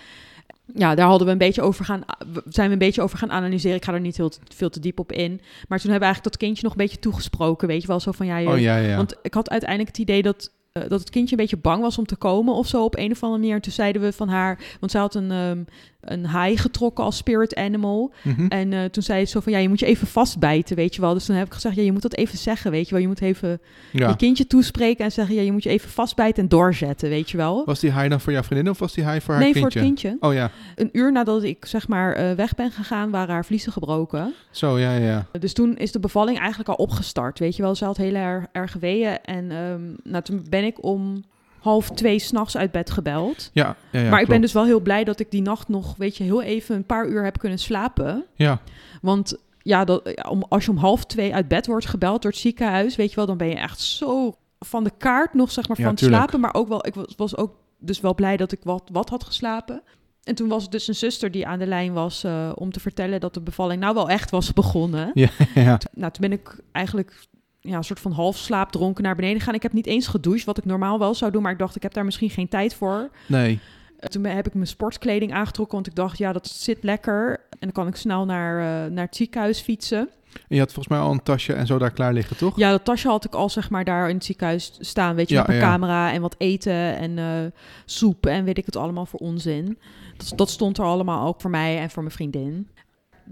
Ja, daar hadden we een beetje over gaan, zijn we een beetje over gaan analyseren. Ik ga er niet heel te- veel te diep op in. Maar toen hebben we eigenlijk dat kindje nog een beetje toegesproken, weet je wel, zo van ja, je, Oh ja, ja. want ik had uiteindelijk het idee dat, eh, dat het kindje een beetje bang was om te komen of zo op een of andere manier. En toen zeiden we van haar, want zij had een, ehm, een haai getrokken als spirit animal. Mhm. En eh, toen zei ze zo van ja, je moet je even vastbijten, weet je wel. Dus toen heb ik gezegd, ja, je moet dat even zeggen, weet je wel. Je moet even ja. je kindje toespreken en zeggen, ja, je moet je even vastbijten en doorzetten, weet je wel. Was die haai dan voor jouw vriendin of was die haai voor haar nee, kindje? voor het kindje. Oh ja, Een uur nadat ik zeg maar eh, weg ben gegaan, waren haar vliezen gebroken. zo ja, ja. Dus toen is de bevalling eigenlijk al opgestart, weet je wel. Ze had heel erg, erg weeën en ehm, nou, toen ben ik om half twee s'nachts uit bed gebeld. Ja, ja, ja maar ik ben dus wel heel blij dat ik die nacht nog, weet je, heel even een paar uur heb kunnen slapen. Ja, Want ja, dat, om, als je om half twee uit bed wordt gebeld door het ziekenhuis, weet je wel, dan ben je echt zo van de kaart nog, zeg maar, Ja, van het slapen. Maar ook wel, ik was, was ook dus wel blij dat ik wat, wat had geslapen. En toen was het dus een zuster die aan de lijn was eh, om te vertellen dat de bevalling nou wel echt was begonnen. ja, [LAUGHS] ja. Nou, toen ben ik eigenlijk ja, een soort van half slaapdronken naar beneden gegaan. Ik heb niet eens gedoucht, wat ik normaal wel zou doen, maar ik dacht, ik heb daar misschien geen tijd voor. Nee. Eh, Toen heb ik mijn sportkleding aangetrokken, want ik dacht, ja, dat zit lekker. En dan kan ik snel naar, eh, naar het ziekenhuis fietsen. En je had volgens mij al een tasje en zo daar klaar liggen, toch? Ja, dat tasje had ik al zeg maar daar in het ziekenhuis staan. Weet je, Ja, met mijn ja. camera en wat eten en eh, soep en weet ik het allemaal voor onzin. Dat, dat stond er allemaal ook voor mij en voor mijn vriendin.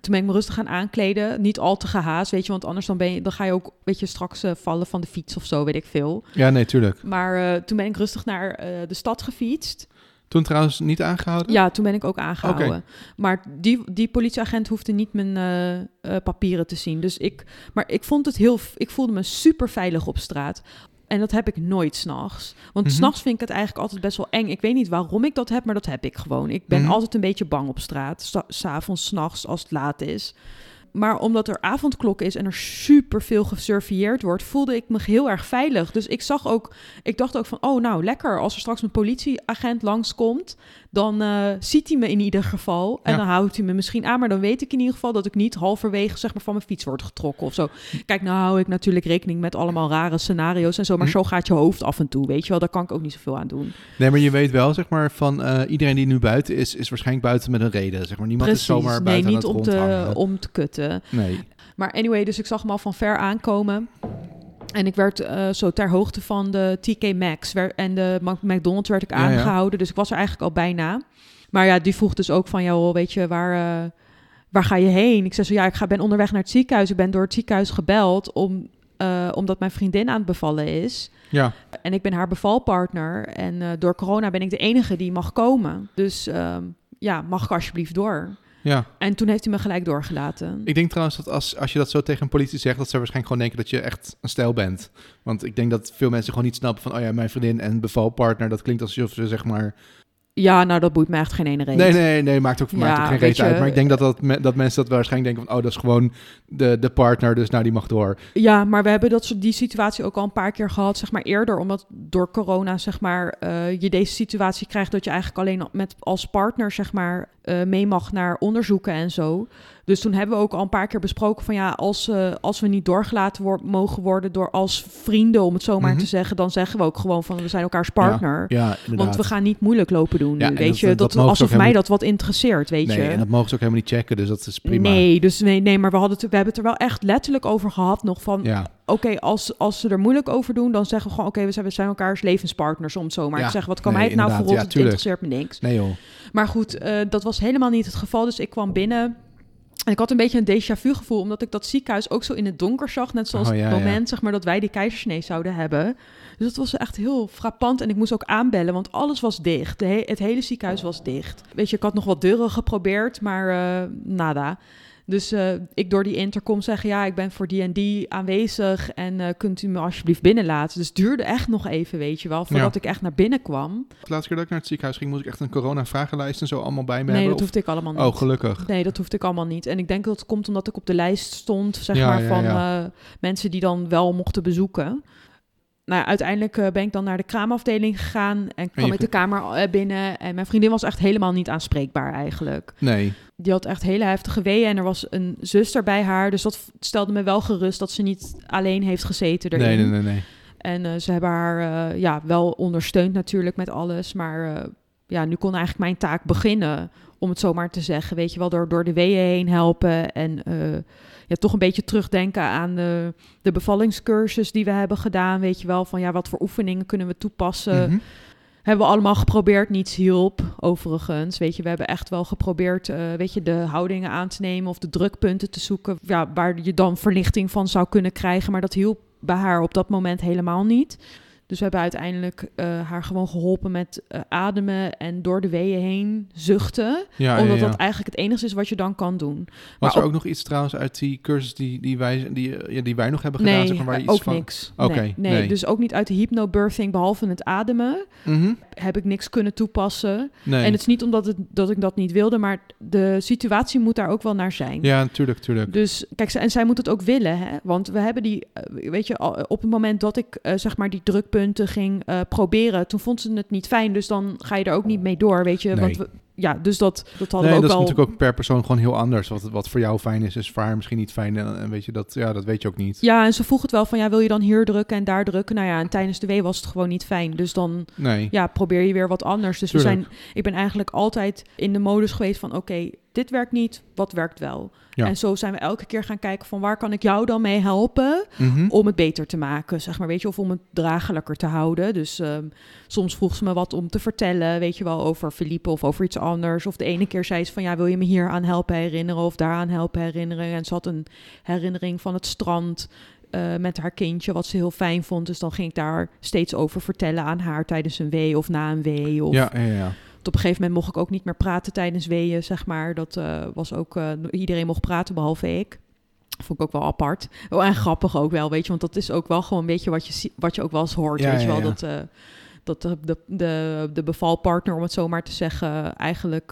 Toen ben ik me rustig gaan aankleden. Niet al te gehaast, weet je. Want anders dan, ben je, dan ga je ook, weet je, straks eh, vallen van de fiets of zo, weet ik veel. Ja, nee, tuurlijk. Maar eh, toen ben ik rustig naar eh, de stad gefietst. Toen trouwens niet aangehouden? Ja, toen ben ik ook aangehouden. Maar die, die politieagent hoefde niet mijn papieren te zien. Dus ik, maar ik vond het heel, ik voelde me super veilig op straat. En dat heb ik nooit s'nachts. Want Mhm. s s'nachts vind ik het eigenlijk altijd best wel eng. Ik weet niet waarom ik dat heb, maar dat heb ik gewoon. Ik ben Mhm. altijd een beetje bang op straat. S'avonds, s'nachts, als het laat is. Maar omdat er avondklok is en er super veel gesurveilleerd wordt, voelde ik me heel erg veilig. Dus ik zag ook, ik dacht ook van, oh nou lekker, als er straks een politieagent langskomt, dan eh, ziet hij me in ieder geval. En Ja. dan houdt hij me misschien aan, maar dan weet ik in ieder geval dat ik niet halverwege zeg maar, van mijn fiets word getrokken of zo. Kijk, nou hou ik natuurlijk rekening met allemaal rare scenario's en zo, maar Hm. zo gaat je hoofd af en toe, weet je wel. Daar kan ik ook niet zoveel aan doen. Nee, maar je weet wel, zeg maar, van eh, iedereen die nu buiten is, is waarschijnlijk buiten met een reden. Zeg maar, niemand is zomaar nee, buiten niet aan het om te, om te kutten. Nee. Maar anyway, dus ik zag hem al van ver aankomen. En ik werd eh, zo ter hoogte van de TK Maxx. En de McDonald's werd ik Ja, ja. aangehouden. Dus ik was er eigenlijk al bijna. Maar ja, die vroeg dus ook van... joh, weet je, waar, eh, waar ga je heen? Ik zei zo, ja, ik ga, ben onderweg naar het ziekenhuis. Ik ben door het ziekenhuis gebeld... Om, eh, omdat mijn vriendin aan het bevallen is. Ja, En ik ben haar bevalpartner. En eh, door corona ben ik de enige die mag komen. Dus ehm, ja, mag ik alsjeblieft door? Ja. En toen heeft hij me gelijk doorgelaten. Ik denk trouwens dat als, als je dat zo tegen een politie zegt, dat ze waarschijnlijk gewoon denken dat je echt een stijl bent. Want ik denk dat veel mensen gewoon niet snappen van, oh ja, mijn vriendin en bevalpartner, dat klinkt alsof ze zeg maar... Ja, nou, dat boeit me echt geen ene reden. Nee, nee, nee, maakt ook, Ja, maakt ook geen reet uit. Maar ik denk dat, dat, me- dat mensen dat waarschijnlijk denken van, oh, dat is gewoon de, de partner, dus nou, die mag door. Ja, maar we hebben dat, soort- die situatie ook al een paar keer gehad, zeg maar eerder. Omdat door corona, zeg maar, eh, je deze situatie krijgt dat je eigenlijk alleen met als partner, zeg maar, eh, mee mag naar onderzoeken en zo. Dus toen hebben we ook al een paar keer besproken van ja, als, eh, als we niet doorgelaten wor- mogen worden door als vrienden, om het zo maar Mhm. te zeggen, dan zeggen we ook gewoon van we zijn elkaars partner. Ja. Want we gaan niet moeilijk lopen doen. Ja, nu, en weet dat- je, dat dat, alsof mij helemaal dat wat interesseert, weet nee, je. en dat mogen ze ook helemaal niet checken, dus dat is prima. Nee, dus nee, nee, maar we, hadden het, we hebben het er wel echt letterlijk over gehad nog van... Ja, Oké, als, als ze er moeilijk over doen, dan zeggen we gewoon... Oké, we, zijn, we zijn elkaars levenspartners, om zo maar Ja, te zeggen. Wat kan nee, mij het nou voor rot? Ja, het interesseert me niks. nee joh. Maar goed, eh, dat was helemaal niet het geval. Dus ik kwam binnen... En ik had een beetje een déjà vu gevoel, omdat ik dat ziekenhuis ook zo in het donker zag. Net zoals Oh, ja, het ja. moment zeg maar, dat wij die keizersnee zouden hebben. Dus dat was echt heel frappant. En ik moest ook aanbellen, want alles was dicht. He- het hele ziekenhuis was dicht. Weet je, ik had nog wat deuren geprobeerd, maar eh, nada. Dus eh, ik door die intercom zeggen, ja, ik ben voor die en die aanwezig en eh, kunt u me alsjeblieft binnenlaten. Dus het duurde echt nog even, weet je wel, voordat ik echt naar binnen kwam. De laatste keer dat ik naar het ziekenhuis ging, moest ik echt een corona-vragenlijst en zo allemaal bij me Nee, hebben. dat hoefde ik allemaal niet. Of- Oh, gelukkig. Nee, dat hoefde ik allemaal niet. En ik denk dat het komt omdat ik op de lijst stond, zeg Ja, maar, ja, van eh, mensen die dan wel mochten bezoeken. Nou, uiteindelijk eh, ben ik dan naar de kraamafdeling gegaan en kwam ik de kamer eh, binnen. En mijn vriendin was echt helemaal niet aanspreekbaar eigenlijk. Nee. Die had echt hele heftige weeën en er was een zuster bij haar. Dus dat stelde me wel gerust dat ze niet alleen heeft gezeten erin. Nee, nee, nee, nee. En eh, ze hebben haar ja, wel ondersteund natuurlijk met alles. Maar ja, nu kon eigenlijk mijn taak beginnen, om het zo maar te zeggen. Weet je wel, door, door de weeën heen helpen. En eh, ja, toch een beetje terugdenken aan de, de bevallingscursus die we hebben gedaan. Weet je wel, van ja, wat voor oefeningen kunnen we toepassen. Mhm. Hebben we allemaal geprobeerd, niets hielp overigens. Weet je, we hebben echt wel geprobeerd, eh, weet je, de houdingen aan te nemen of de drukpunten te zoeken. Ja, waar je dan verlichting van zou kunnen krijgen. Maar dat hielp bij haar op dat moment helemaal niet. Dus we hebben uiteindelijk eh, haar gewoon geholpen met eh, ademen en door de weeën heen zuchten. Ja, omdat ja, ja. dat eigenlijk het enige is wat je dan kan doen. Was maar er ook- nog iets trouwens uit die cursus die, die, wij, die, eh, ja, die wij nog hebben gedaan? Nee, zeg maar, waar je iets ook van... niks. Oké, nee, nee, nee. dus ook niet uit de hypnobirthing, behalve het ademen, Mhm. heb ik niks kunnen toepassen. Nee. En het is niet omdat het, dat ik dat niet wilde, maar de situatie moet daar ook wel naar zijn. Ja, natuurlijk, natuurlijk. Dus kijk, ze- en zij moet het ook willen, hè? Want we hebben die, weet je, op het moment dat ik zeg maar die drukpunten ging eh, proberen, toen vond ze het niet fijn, dus dan ga je er ook niet mee door, weet je. Nee. Want we, ja, dus dat, dat hadden Nee, we ook dat is natuurlijk ook per persoon gewoon heel anders. Wat, wat voor jou fijn is, is voor haar misschien niet fijn. En, en weet je, dat, ja, dat weet je ook niet. Ja, en ze vroeg het wel van, ja, wil je dan hier drukken en daar drukken? Nou ja, en tijdens de wee was het gewoon niet fijn. Dus dan, Nee. ja, probeer je weer wat anders. Dus we zijn, ik ben eigenlijk altijd in de modus geweest van, oké, dit werkt niet, wat werkt wel? Ja. En zo zijn we elke keer gaan kijken van, waar kan ik jou dan mee helpen? Mhm. om het beter te maken, zeg maar, weet je, of om het draaglijker te houden. Dus ehm, soms vroeg ze me wat om te vertellen, weet je wel, over Philippe of over iets anders. Of de ene keer zei ze van, ja, wil je me hier aan helpen herinneren of daaraan helpen herinneren? En ze had een herinnering van het strand eh, met haar kindje, wat ze heel fijn vond. Dus dan ging ik daar steeds over vertellen aan haar tijdens een wee of na een wee. Of Ja, ja, ja. Op een gegeven moment mocht ik ook niet meer praten tijdens weeën, zeg maar. Dat eh, was ook, eh, iedereen mocht praten behalve ik. Vond ik ook wel apart. Oh, en grappig ook wel, weet je. Want dat is ook wel gewoon een beetje wat je, wat je ook wel eens hoort, Ja, weet je wel. ja. Dat, eh, dat de, de, de, de bevalpartner, om het zo maar te zeggen, eigenlijk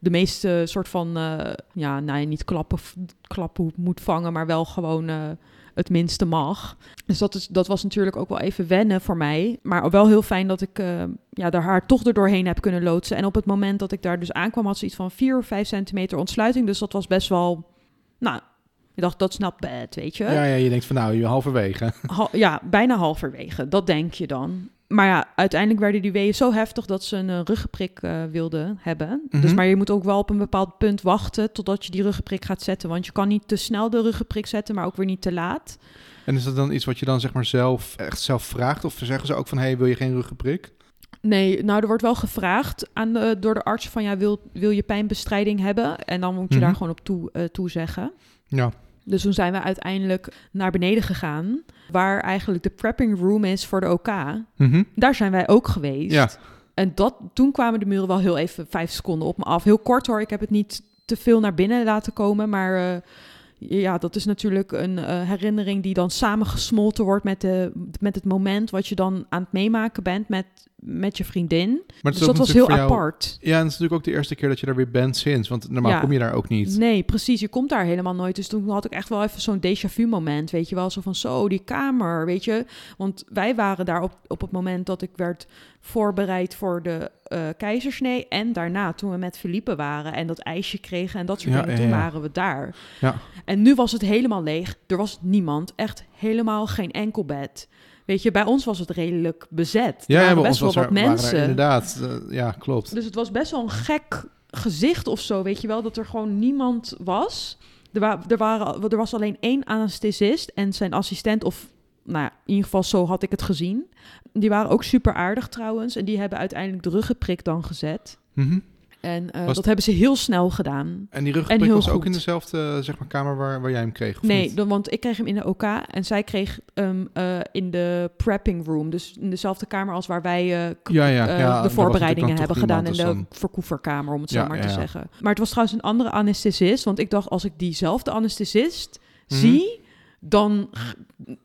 de meeste soort van, ja, nou, niet klappen, klappen moet vangen, maar wel gewoon het minste mag. Dus dat, is, dat was natuurlijk ook wel even wennen voor mij. Maar wel heel fijn dat ik eh, ja, daar haar toch er doorheen heb kunnen loodsen. En op het moment dat ik daar dus aankwam, had ze iets van 4 of 5 centimeter ontsluiting. Dus dat was best wel, nou, ik dacht, dat snap bed, weet je. Ja, ja, je denkt van nou, je halverwege. Hal- ja, bijna halverwege. Dat denk je dan. Maar ja, uiteindelijk werden die weeën zo heftig dat ze een eh, ruggenprik eh, wilden hebben. Dus Mhm. maar je moet ook wel op een bepaald punt wachten totdat je die ruggenprik gaat zetten. Want je kan niet te snel de ruggenprik zetten, maar ook weer niet te laat. En is dat dan iets wat je dan zeg maar zelf, echt zelf vraagt? Of zeggen ze ook van, hey, wil je geen ruggenprik? Nee, nou er wordt wel gevraagd aan de, door de arts van ja, wil, wil je pijnbestrijding hebben? En dan moet je Mhm. daar gewoon op toe, eh, toezeggen. Ja. Dus toen zijn we uiteindelijk naar beneden gegaan, waar eigenlijk de prepping room is voor de OK. Mhm. Daar zijn wij ook geweest. Ja. En dat, toen kwamen de muren wel heel even vijf seconden op me af. Heel kort hoor, ik heb het niet te veel naar binnen laten komen. Maar eh, ja, dat is natuurlijk een eh, herinnering die dan samengesmolten wordt met, de, met het moment wat je dan aan het meemaken bent met, met je vriendin. Maar Dus dat was heel jou- apart. Ja, en het is natuurlijk ook de eerste keer dat je daar weer bent sinds. Want normaal Ja. kom je daar ook niet. Nee, precies. Je komt daar helemaal nooit. Dus toen had ik echt wel even zo'n déjà vu moment. Weet je wel, zo van zo, die kamer, weet je. Want wij waren daar op, op het moment dat ik werd voorbereid voor de eh keizersnee. En daarna, toen we met Philippe waren en dat ijsje kregen en dat soort Ja, dingen. Toen ja. waren we daar. Ja. En nu was het helemaal leeg. Er was niemand. Echt helemaal geen enkel bed. Weet je, bij ons was het redelijk bezet. Ja, waren bij best ons wel was wat er, waren er mensen. inderdaad. eh, ja, klopt. Dus het was best wel een gek gezicht of zo, weet je wel, dat er gewoon niemand was. Er, wa er, waren, er was alleen één anesthesist en zijn assistent, of nou ja, in ieder geval zo had ik het gezien. Die waren ook super aardig trouwens en die hebben uiteindelijk de ruggenprik dan gezet. Mhm. En eh, dat hebben ze heel snel gedaan. En die En ruggenprik was ook in dezelfde eh, zeg maar, kamer waar, waar jij hem kreeg? Nee, dan, want ik kreeg hem in de OK en zij kreeg hem eh, in de prepping room. Dus in dezelfde kamer als waar wij k- Ja, ja, ja, was de voorbereidingen hebben gedaan in de verkoeverkamer, om het zo maar te zeggen. Maar het was trouwens een andere anesthesist, want ik dacht als ik diezelfde anesthesist Mhm. zie, dan,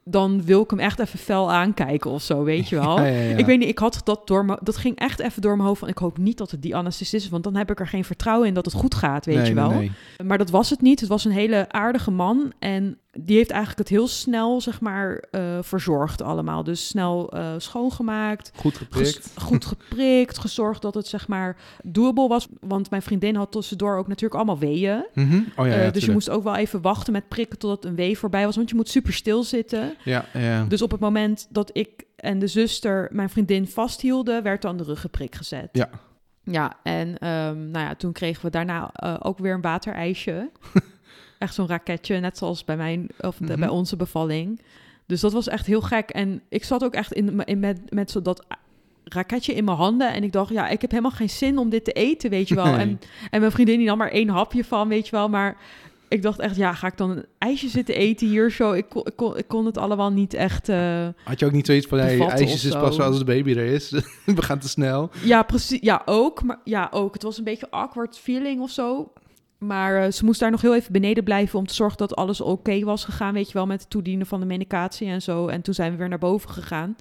dan wil ik hem echt even fel aankijken of zo, weet je [LAUGHS] wel. Ja, ja, ja. Ik weet niet, ik had dat door me, dat ging echt even door mijn hoofd van ik hoop niet dat het die anesthesist is, want dan heb ik er geen vertrouwen in dat het goed gaat, weet Nee, je wel. Nee, nee. Maar dat was het niet. Het was een hele aardige man. En die heeft eigenlijk het heel snel, zeg maar, eh, verzorgd allemaal. Dus snel eh, schoongemaakt. Goed geprikt. ges- goed [LAUGHS] geprikt. Gezorgd dat het, zeg maar, doable was. Want mijn vriendin had tussendoor ook natuurlijk allemaal weeën. Mhm. Oh ja, ja, Eh, dus je moest ook wel even wachten met prikken totdat een wee voorbij was. Want je moet super stil zitten. Ja, ja. Dus op het moment dat ik en de zuster mijn vriendin vasthielden, werd dan de ruggenprik gezet. Ja. Ja, en ehm, nou ja, toen kregen we daarna ook weer een waterijsje. [LAUGHS] echt zo'n raketje, net zoals bij, mijn, of de- Mhm. bij onze bevalling. Dus dat was echt heel gek. En ik zat ook echt in, in met, met zo dat raketje in mijn handen. En ik dacht, ja, ik heb helemaal geen zin om dit te eten, weet je wel. Nee. En, en mijn vriendin die nam maar één hapje van, weet je wel. Maar ik dacht echt, ja, ga ik dan een ijsje zitten eten hier zo? Ik kon, ik kon, ik kon het allemaal niet echt... eh, Had je ook niet zoiets van, hey, ijsjes is pas als de baby er is. [LAUGHS] We gaan te snel. Ja, precies. Ja, ook. Maar ja, ook. Het was een beetje awkward feeling of zo. Maar eh, ze moest daar nog heel even beneden blijven om te zorgen dat alles oké was gegaan. Weet je wel, met het toedienen van de medicatie en zo. En toen zijn we weer naar boven gegaan.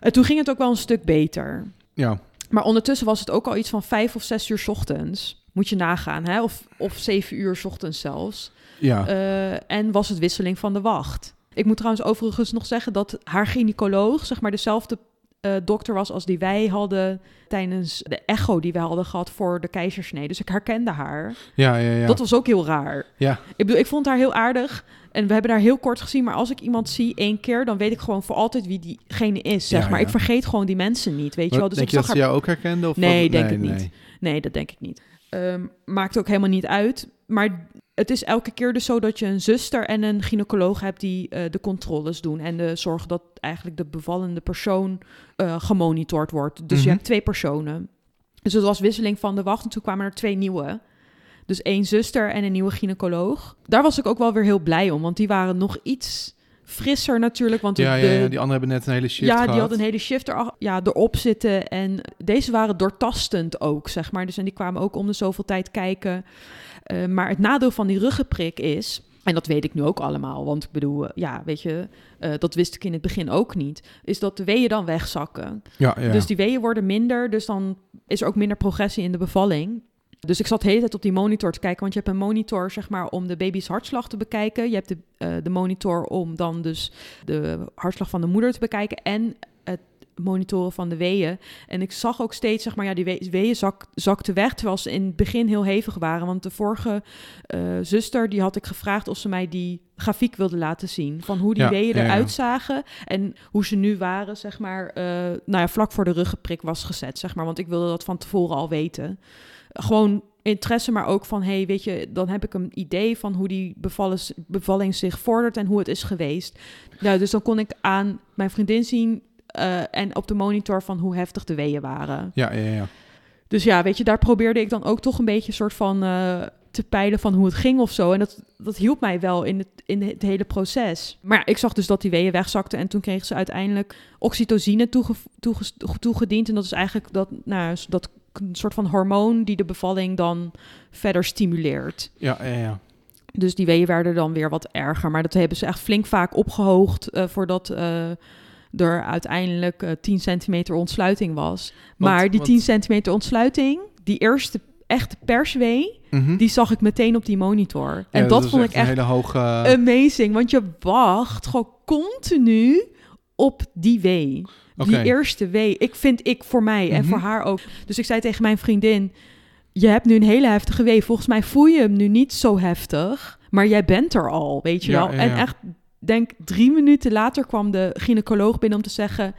En toen ging het ook wel een stuk beter. Ja, Maar ondertussen was het ook al iets van vijf of zes uur 's ochtends. Moet je nagaan, hè? Of, of zeven uur 's ochtends zelfs. ja. Eh, en was het wisseling van de wacht. Ik moet trouwens overigens nog zeggen dat haar gynaecoloog, zeg maar dezelfde eh, dokter was als die wij hadden tijdens de echo die wij hadden gehad voor de keizersnee. Dus ik herkende haar. Ja, ja, ja. Dat was ook heel raar. Ja. Ik bedoel, ik vond haar heel aardig. En we hebben haar heel kort gezien. Maar als ik iemand zie één keer, dan weet ik gewoon voor altijd wie diegene is. Zeg Ja, maar. ja. Ik vergeet gewoon die mensen niet. Weet je wel. Dus denk ik je dat zag ze haar. jou ook herkende? Of Nee, wat? denk ik niet. Nee, dat denk ik niet. Ehm, maakt ook helemaal niet uit. Maar het is elke keer dus zo dat je een zuster en een gynaecoloog hebt die eh, de controles doen. En de zorgen dat eigenlijk de bevallende persoon eh, gemonitord wordt. Dus je Mhm. hebt twee personen. Dus het was wisseling van de wacht. En toen kwamen er twee nieuwe. Dus één zuster en een nieuwe gynaecoloog. Daar was ik ook wel weer heel blij om. Want die waren nog iets frisser natuurlijk. Want de, Ja, ja, die anderen hebben net een hele shift ja, gehad. die had een hele shift er, ja, erop zitten. En deze waren doortastend ook, zeg maar. Dus en die kwamen ook om de zoveel tijd kijken. Eh, maar het nadeel van die ruggenprik is... En dat weet ik nu ook allemaal. Want ik bedoel, eh, ja, weet je... eh, dat wist ik in het begin ook niet. Is dat de weeën dan wegzakken. Ja, ja. Dus die weeën worden minder. Dus dan is er ook minder progressie in de bevalling. Dus ik zat de hele tijd op die monitor te kijken. Want je hebt een monitor, zeg maar, om de baby's hartslag te bekijken. Je hebt de, de monitor om dan dus de hartslag van de moeder te bekijken. En monitoren van de weeën. En ik zag ook steeds, zeg maar, ja, die we- weeën zak, zakten weg. Terwijl ze in het begin heel hevig waren. Want de vorige eh, zuster, die had ik gevraagd of ze mij die grafiek wilde laten zien. Van hoe die Ja, weeën ja, ja. eruit zagen. En hoe ze nu waren, zeg maar, eh, nou ja, vlak voor de ruggenprik was gezet, zeg maar. Want ik wilde dat van tevoren al weten. Gewoon interesse, maar ook van, hey, weet je, dan heb ik een idee van hoe die bevallen, bevalling zich vordert en hoe het is geweest. Ja, dus dan kon ik aan mijn vriendin zien eh, en op de monitor van hoe heftig de weeën waren. Ja, ja, ja. Dus ja, weet je, daar probeerde ik dan ook toch een beetje soort van eh, te peilen van hoe het ging of zo. En dat, dat hielp mij wel in het, in het hele proces. Maar ja, ik zag dus dat die weeën wegzakten en toen kreeg ze uiteindelijk oxytocine toege, toege- toegediend. En dat is eigenlijk dat, nou, dat een soort van hormoon die de bevalling dan verder stimuleert. Ja, ja, ja. Dus die weeën werden dan weer wat erger. Maar dat hebben ze echt flink vaak opgehoogd eh, voordat er uiteindelijk eh 10 centimeter ontsluiting was. Want- maar die want- 10 centimeter ontsluiting, die eerste echte perswee, Mhm. die zag ik meteen op die monitor. Ja, En dat, vond ik een echt hele hoge... amazing. Want je wacht gewoon continu op die wee. Die eerste wee. Ik vind ik voor mij en Mhm. voor haar ook. Dus ik zei tegen mijn vriendin: Je hebt nu een hele heftige wee. Volgens mij voel je hem nu niet zo heftig. Maar jij bent er al, weet je Ja, wel. ja, En echt, denk drie minuten later kwam de gynaecoloog binnen om te zeggen: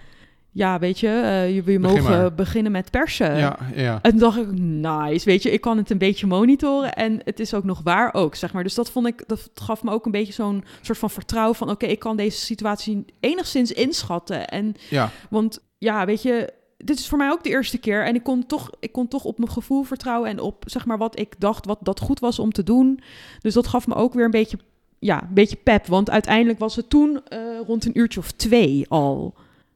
Ja, weet je, eh, je, je Begin mogen maar. beginnen met persen. Ja, ja. En toen dacht ik, nice, weet je, ik kan het een beetje monitoren en het is ook nog waar ook, zeg maar. Dus dat vond ik, dat gaf me ook een beetje zo'n soort van vertrouwen van, oké, ik kan deze situatie enigszins inschatten. En, Ja, want ja, weet je, dit is voor mij ook de eerste keer en ik kon toch, ik kon toch op mijn gevoel vertrouwen en op, zeg maar, wat ik dacht, wat dat goed was om te doen. Dus dat gaf me ook weer een beetje, ja, een beetje pep, want uiteindelijk was het toen eh, rond een uurtje of twee al.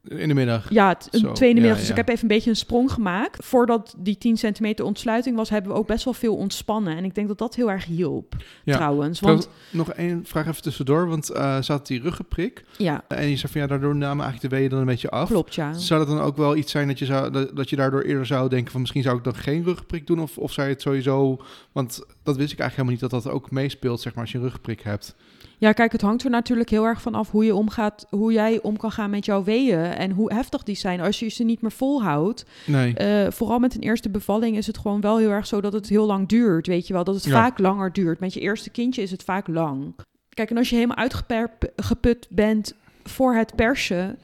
In de middag. Ja, een Zo, tweede middag. Dus ik heb even een beetje een sprong gemaakt. Voordat die 10 centimeter ontsluiting was, hebben we ook best wel veel ontspannen. En ik denk dat dat heel erg hielp, trouwens. Want Nog één vraag even tussendoor, want eh had die ruggenprik. ja, En je zei van ja, daardoor namen eigenlijk de weeën dan een beetje af. klopt, ja. Zou dat dan ook wel iets zijn dat je, zou, dat, dat je daardoor eerder zou denken van misschien zou ik dan geen ruggenprik doen? Of, of zou je het sowieso, want dat wist ik eigenlijk helemaal niet dat dat ook meespeelt zeg maar als je een ruggenprik hebt. Ja, kijk, het hangt er natuurlijk heel erg van af hoe je omgaat, hoe jij om kan gaan met jouw weeën en hoe heftig die zijn. Als je ze niet meer volhoudt, Nee. Eh, vooral met een eerste bevalling is het gewoon wel heel erg zo dat het heel lang duurt, weet je wel. Dat het Ja. vaak langer duurt. Met je eerste kindje is het vaak lang. Kijk, en als je helemaal uitgeput bent voor het persen,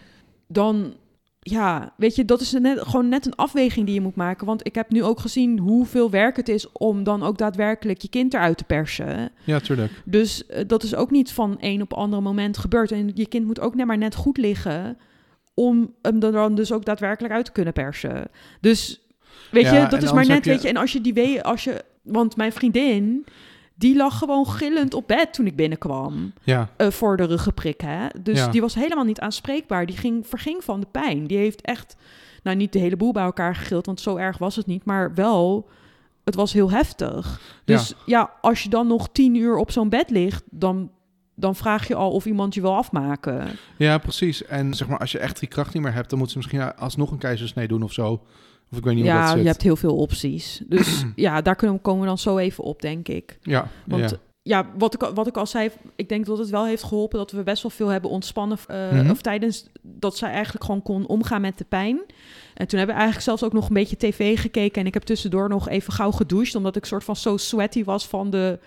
dan, ja, weet je, dat is net, gewoon net een afweging die je moet maken. Want ik heb nu ook gezien hoeveel werk het is om dan ook daadwerkelijk je kind eruit te persen. Ja, tuurlijk. Dus eh, dat is ook niet van een op andere moment gebeurd. En je kind moet ook net maar net goed liggen om hem er dan dus ook daadwerkelijk uit te kunnen persen. Dus weet Ja, je, dat is maar net, je- weet je. En als je die weet, als je, want mijn vriendin, die lag gewoon gillend op bed toen ik binnenkwam Ja, eh, voor de ruggenprik, hè. Dus Ja. die was helemaal niet aanspreekbaar. Die ging, verging van de pijn. Die heeft echt, nou niet de hele boel bij elkaar gegild, want zo erg was het niet, maar wel, het was heel heftig. Dus ja, als je dan nog tien uur op zo'n bed ligt, dan, dan vraag je al of iemand je wil afmaken. ja, precies. En zeg maar als je echt die kracht niet meer hebt, dan moeten ze misschien alsnog een keizersnee doen of zo. Of ik weet niet hoe dat Ja, zit. je hebt heel veel opties. Dus [CLEARS THROAT] ja, daar kunnen, komen we dan zo even op, denk ik. Ja, Want ja. ja, wat ik, al- wat ik al zei, ik denk dat het wel heeft geholpen dat we best wel veel hebben ontspannen. eh, Mhm. Of tijdens dat zij eigenlijk gewoon kon omgaan met de pijn. En toen hebben we eigenlijk zelfs ook nog een beetje tv gekeken. En ik heb tussendoor nog even gauw gedoucht, omdat ik soort van zo sweaty was van de,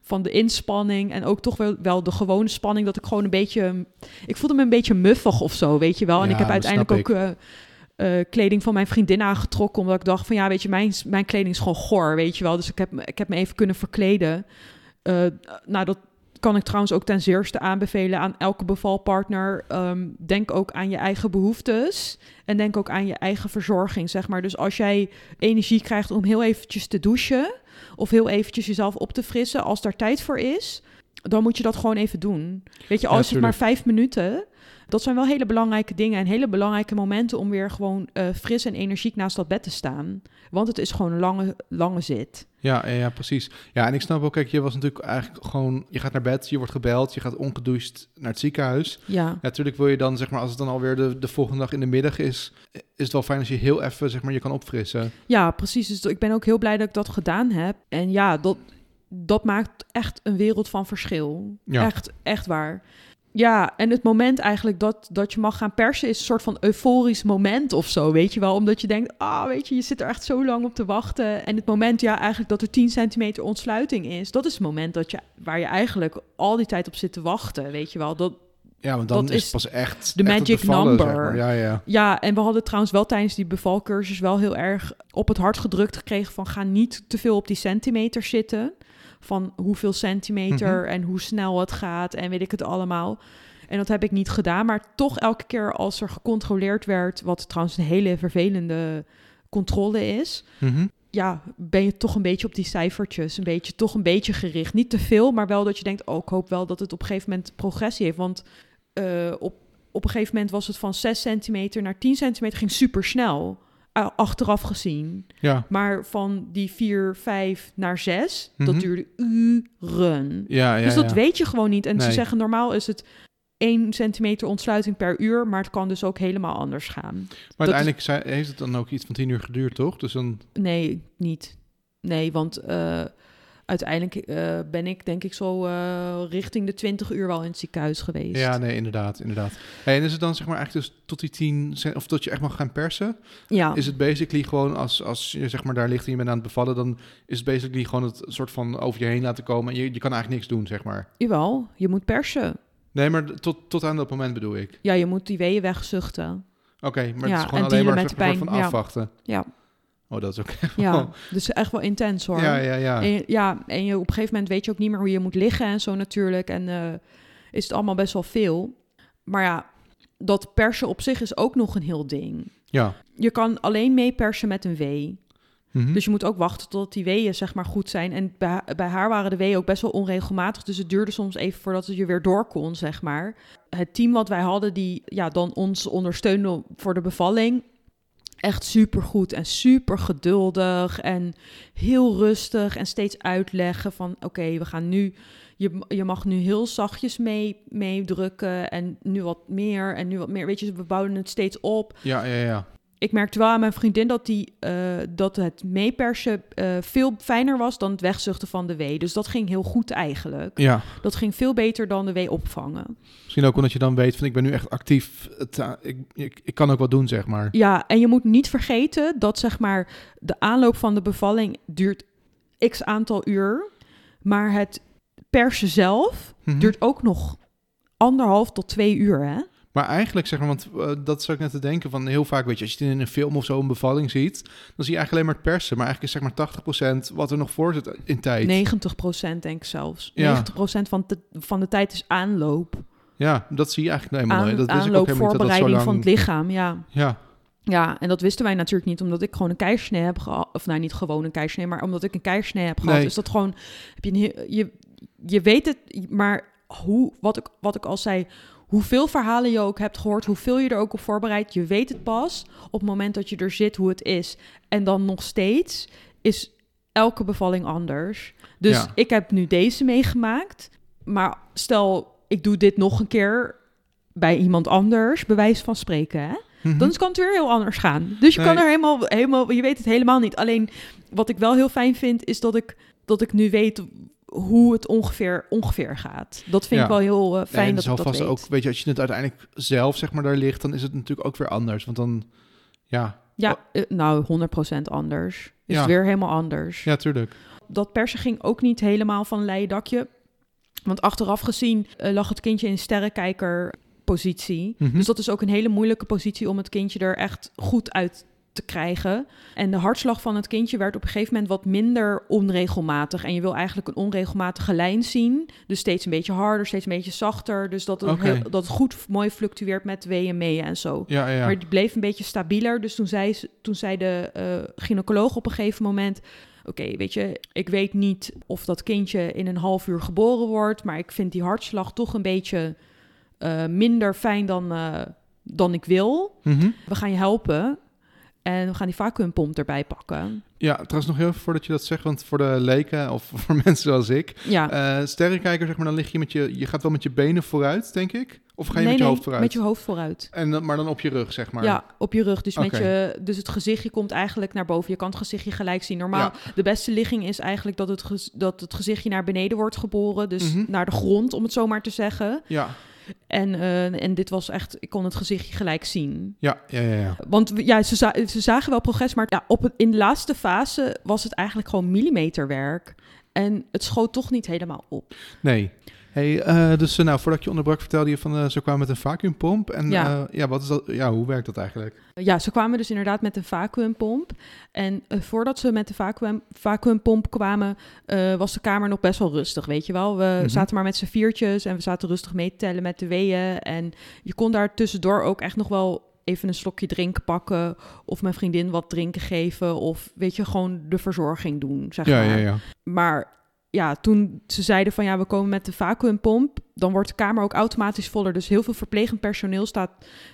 van de inspanning. En ook toch wel, wel de gewone spanning, dat ik gewoon een beetje... Ik voelde me een beetje muffig of zo, weet je wel. En Ja, ik heb uiteindelijk ook... eh, eh, kleding van mijn vriendin aangetrokken. Omdat ik dacht van ja, weet je, mijn, mijn kleding is gewoon goor, weet je wel. Dus ik heb, me- ik heb me even kunnen verkleden. Eh, nou, dat kan ik trouwens ook ten zeerste aanbevelen aan elke bevalpartner. Ehm, denk ook aan je eigen behoeftes. En denk ook aan je eigen verzorging, zeg maar. Dus als jij energie krijgt om heel eventjes te douchen... of heel eventjes jezelf op te frissen, als daar tijd voor is... dan moet je dat gewoon even doen. Weet je, Ja, als het maar vijf minuten... Dat zijn wel hele belangrijke dingen en hele belangrijke momenten om weer gewoon eh, fris en energiek naast dat bed te staan. Want het is gewoon een lange, lange zit. Ja, ja, ja, precies. Ja, en ik snap ook, kijk, je was natuurlijk eigenlijk gewoon... Je gaat naar bed, je wordt gebeld, je gaat ongedoucht naar het ziekenhuis. Ja, Ja, natuurlijk wil je dan, zeg maar, als het dan alweer de, de volgende dag in de middag is... is het wel fijn als je heel even, zeg maar, je kan opfrissen. ja precies. Dus ik ben ook heel blij dat ik dat gedaan heb. En ja, dat, dat maakt echt een wereld van verschil. Ja. Echt, echt waar. Ja, en het moment eigenlijk dat, dat je mag gaan persen is een soort van euforisch moment of zo, weet je wel. Omdat je denkt, ah, weet je, je zit er echt zo lang op te wachten. En het moment, ja, eigenlijk dat er 10 centimeter ontsluiting is, dat is het moment dat je, waar je eigenlijk al die tijd op zit te wachten, weet je wel. Dat, Ja, want dan Dat is pas echt... de echt magic zeg number. maar. Ja, ja. Ja, en we hadden trouwens wel tijdens die bevalcursus wel heel erg op het hart gedrukt gekregen van ga niet te veel op die centimeter zitten. Van hoeveel centimeter en hoe snel het gaat en weet ik het allemaal. En dat heb ik niet gedaan, maar toch elke keer als er gecontroleerd werd, wat trouwens een hele vervelende controle is, Mhm. ja, ben je toch een beetje op die cijfertjes, een beetje toch een beetje gericht. Niet te veel, maar wel dat je denkt, oh, ik hoop wel dat het op een gegeven moment progressie heeft. Want eh, op, op een gegeven moment was het van 6 centimeter naar 10 centimeter, ging super snel. Achteraf gezien. Ja, Maar van die 4, 5 naar 6, Mhm. dat duurde uren. ja, ja. dus dat ja. weet je gewoon niet. En ze zeggen normaal is het 1 centimeter ontsluiting per uur, maar het kan dus ook helemaal anders gaan. Maar uiteindelijk zei- heeft het dan ook iets van tien uur geduurd, toch? Dus dan... Nee, niet. Nee, want eh, uiteindelijk eh, ben ik denk ik zo eh, richting de 20 uur wel in het ziekenhuis geweest. Ja, nee, inderdaad, inderdaad. Hey, en is het dan zeg maar eigenlijk dus tot die tien, ce- of tot je echt mag gaan persen? ja. Is het basically gewoon als, als je zeg maar daar ligt en je bent aan het bevallen, dan is het basically gewoon het soort van over je heen laten komen en je, je kan eigenlijk niks doen, zeg maar. Jawel, je moet persen. Nee, maar tot, tot aan dat moment bedoel ik. Ja, je moet die weeën wegzuchten. Oké, maar het is gewoon alleen maar zeg de maar, van ja. afwachten. Ja, Oh, dat is ook [LAUGHS] ja. dus echt wel intens hoor. Ja, ja, ja. En, ja, en je, op een gegeven moment weet je ook niet meer hoe je moet liggen en zo natuurlijk. En eh, is het allemaal best wel veel. Maar ja, dat persen op zich is ook nog een heel ding. Ja. Je kan alleen mee persen met een wee. Mhm. Dus je moet ook wachten tot die weeën zeg maar goed zijn. En bij, bij haar waren de weeën ook best wel onregelmatig. Dus het duurde soms even voordat het je weer door kon, zeg maar. Het team wat wij hadden, die ja, dan ons ondersteunde voor de bevalling... echt super goed en super geduldig en heel rustig... en steeds uitleggen van oké, we gaan nu... Je, je mag nu heel zachtjes mee, meedrukken en nu wat meer en nu wat meer. Weet je, we bouwen het steeds op Ja, ja, ja. Ik merkte wel aan mijn vriendin dat, die, eh, dat het meepersen eh, veel fijner was dan het wegzuchten van de wee. Dus dat ging heel goed eigenlijk. Ja, Dat ging veel beter dan de wee opvangen. misschien ook omdat je dan weet van ik ben nu echt actief. Het, eh, ik, ik, ik kan ook wat doen, zeg maar. Ja, en je moet niet vergeten dat zeg maar de aanloop van de bevalling duurt x aantal uur. Maar het persen zelf Mhm. duurt ook nog anderhalf tot twee uur, hè? Maar eigenlijk zeg maar, want eh, dat zou ik net te denken van heel vaak, weet je, als je het in een film of zo een bevalling ziet, dan zie je eigenlijk alleen maar het persen. Maar eigenlijk is zeg maar 80% wat er nog voor zit in tijd. 90 procent denk ik zelfs. Ja. 90 procent van, de- van de tijd is aanloop. Ja, dat zie je eigenlijk Aan, helemaal nooit. Dat wist ik ook helemaal niet dat voorbereiding lang... van het lichaam, ja. Ja, Ja, en dat wisten wij natuurlijk niet, omdat ik gewoon een keizersnee heb gehad. Of nou, niet gewoon een keizersnee, maar omdat ik een keizersnee heb gehad. Nee. Is dat gewoon, heb je, een je, je weet het, maar hoe, wat ik, wat ik al zei, hoeveel verhalen je ook hebt gehoord, hoeveel je er ook op voorbereidt, je weet het pas op het moment dat je er zit hoe het is. En dan nog steeds is elke bevalling anders. Dus Ja. ik heb nu deze meegemaakt, maar stel ik doe dit nog een keer bij iemand anders, bewijs van spreken, hè? Mhm. dan kan het weer heel anders gaan. Dus je kan er helemaal, helemaal, je weet het helemaal niet. Alleen wat ik wel heel fijn vind, is dat ik, dat ik nu weet hoe het ongeveer, ongeveer gaat. Dat vind Ja. ik wel heel eh, fijn en dat ik dat vast weet. ook, weet je, als je het uiteindelijk zelf zeg maar daar ligt, dan is het natuurlijk ook weer anders. Want dan, ja, Ja, eh, nou, 100% anders. Is Ja. weer helemaal anders. ja, tuurlijk. Dat persen ging ook niet helemaal van leien dakje. Want achteraf gezien eh, lag het kindje in sterrenkijkerpositie. Mhm. Dus dat is ook een hele moeilijke positie om het kindje er echt goed uit te krijgen. En de hartslag van het kindje werd op een gegeven moment wat minder onregelmatig. En je wil eigenlijk een onregelmatige lijn zien. Dus steeds een beetje harder, steeds een beetje zachter. Dus dat het, heel- dat het goed mooi fluctueert met weeën, meeën en zo. Ja, ja. Maar die bleef een beetje stabieler. Dus toen zei, ze- toen zei de eh, gynaecoloog op een gegeven moment... Oké, weet je, ik weet niet of dat kindje in een half uur geboren wordt... maar ik vind die hartslag toch een beetje eh, minder fijn dan, eh, dan ik wil. Mhm. We gaan je helpen en we gaan die vacuümpomp erbij pakken. Ja, trouwens nog heel even voordat je dat zegt, want voor de leken of [LAUGHS] voor mensen zoals ik, Ja, eh sterrenkijker zeg maar, dan lig je met je, je gaat wel met je benen vooruit, denk ik? Of ga je nee, met je nee, hoofd vooruit? met je hoofd vooruit. En dan, maar dan op je rug, zeg maar. Ja, op je rug. Dus, met je, dus het gezichtje komt eigenlijk naar boven. Je kan het gezichtje gelijk zien. Normaal, Ja. de beste ligging is eigenlijk dat het, dat het gezichtje naar beneden wordt geboren. Dus Mhm. naar de grond, om het zo maar te zeggen. Ja, En, eh, en dit was echt, ik kon het gezichtje gelijk zien. ja, ja, ja. ja. Want ja, ze, za- ze zagen wel progress, maar ja, op het, in de laatste fase was het eigenlijk gewoon millimeterwerk. En het schoot toch niet helemaal op. Nee. Hey, eh, dus eh, nou, voordat je onderbrak vertelde je van eh, ze kwamen met een vacuümpomp. En Ja. ja. wat is dat? Ja, hoe werkt dat eigenlijk? Ja, ze kwamen dus inderdaad met een vacuümpomp. En voordat ze met de vacuüm, vacuümpomp kwamen, was de kamer nog best wel rustig, weet je wel. We Mhm. zaten maar met z'n viertjes en we zaten rustig mee te tellen met de weeën. En je kon daar tussendoor ook echt nog wel even een slokje drinken pakken... of mijn vriendin wat drinken geven... of weet je, gewoon de verzorging doen, zeg Ja, maar. ja, ja. Maar ja, toen ze zeiden van ja, we komen met de vacuümpomp, dan wordt de kamer ook automatisch voller. Dus heel veel verplegend personeel staat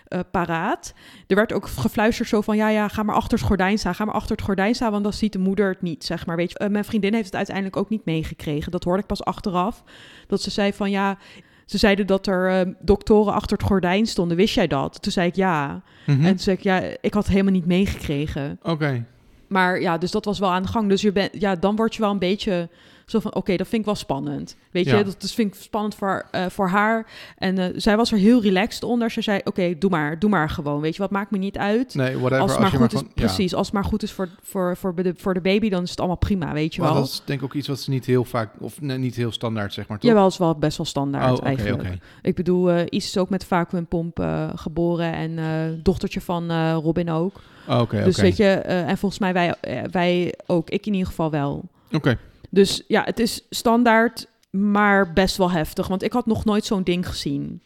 eh, paraat. Er werd ook gefluisterd zo van ja, ja, ga maar achter het gordijn staan, ga maar achter het gordijn staan, want dan ziet de moeder het niet, zeg maar. Weet je, Eh, mijn vriendin heeft het uiteindelijk ook niet meegekregen. Dat hoorde ik pas achteraf. Dat ze zei van ja, ze zeiden dat er eh, doktoren achter het gordijn stonden. Wist jij dat? Toen zei ik ja. Mhm. En toen zei ik ja, ik had het helemaal niet meegekregen. Oké. Maar ja, dus dat was wel aan de gang. Dus je bent, ja, dan word je wel een beetje zo van, oké, dat vind ik wel spannend. Weet Ja. je, dat, dat vind ik spannend voor, eh, voor haar. En eh, zij was er heel relaxed onder. Ze zei, oké, doe maar, doe maar gewoon. Weet je, wat maakt me niet uit. Nee, whatever. als het maar goed is, ja. precies. Als het maar goed is voor, voor, voor, de, voor de baby, dan is het allemaal prima, weet je Maar wel. dat is denk ik ook iets wat ze niet heel vaak, of nee, niet heel standaard, zeg maar, toch? Jawel, is wel best wel standaard oh, eigenlijk. Ik bedoel, eh Is is ook met vacuümpomp geboren en dochtertje van Robin ook. Oh, Oké, Dus weet je, en volgens mij wij, wij ook, ik in ieder geval wel. Oké. Dus ja, het is standaard, maar best wel heftig. Want ik had nog nooit zo'n ding gezien.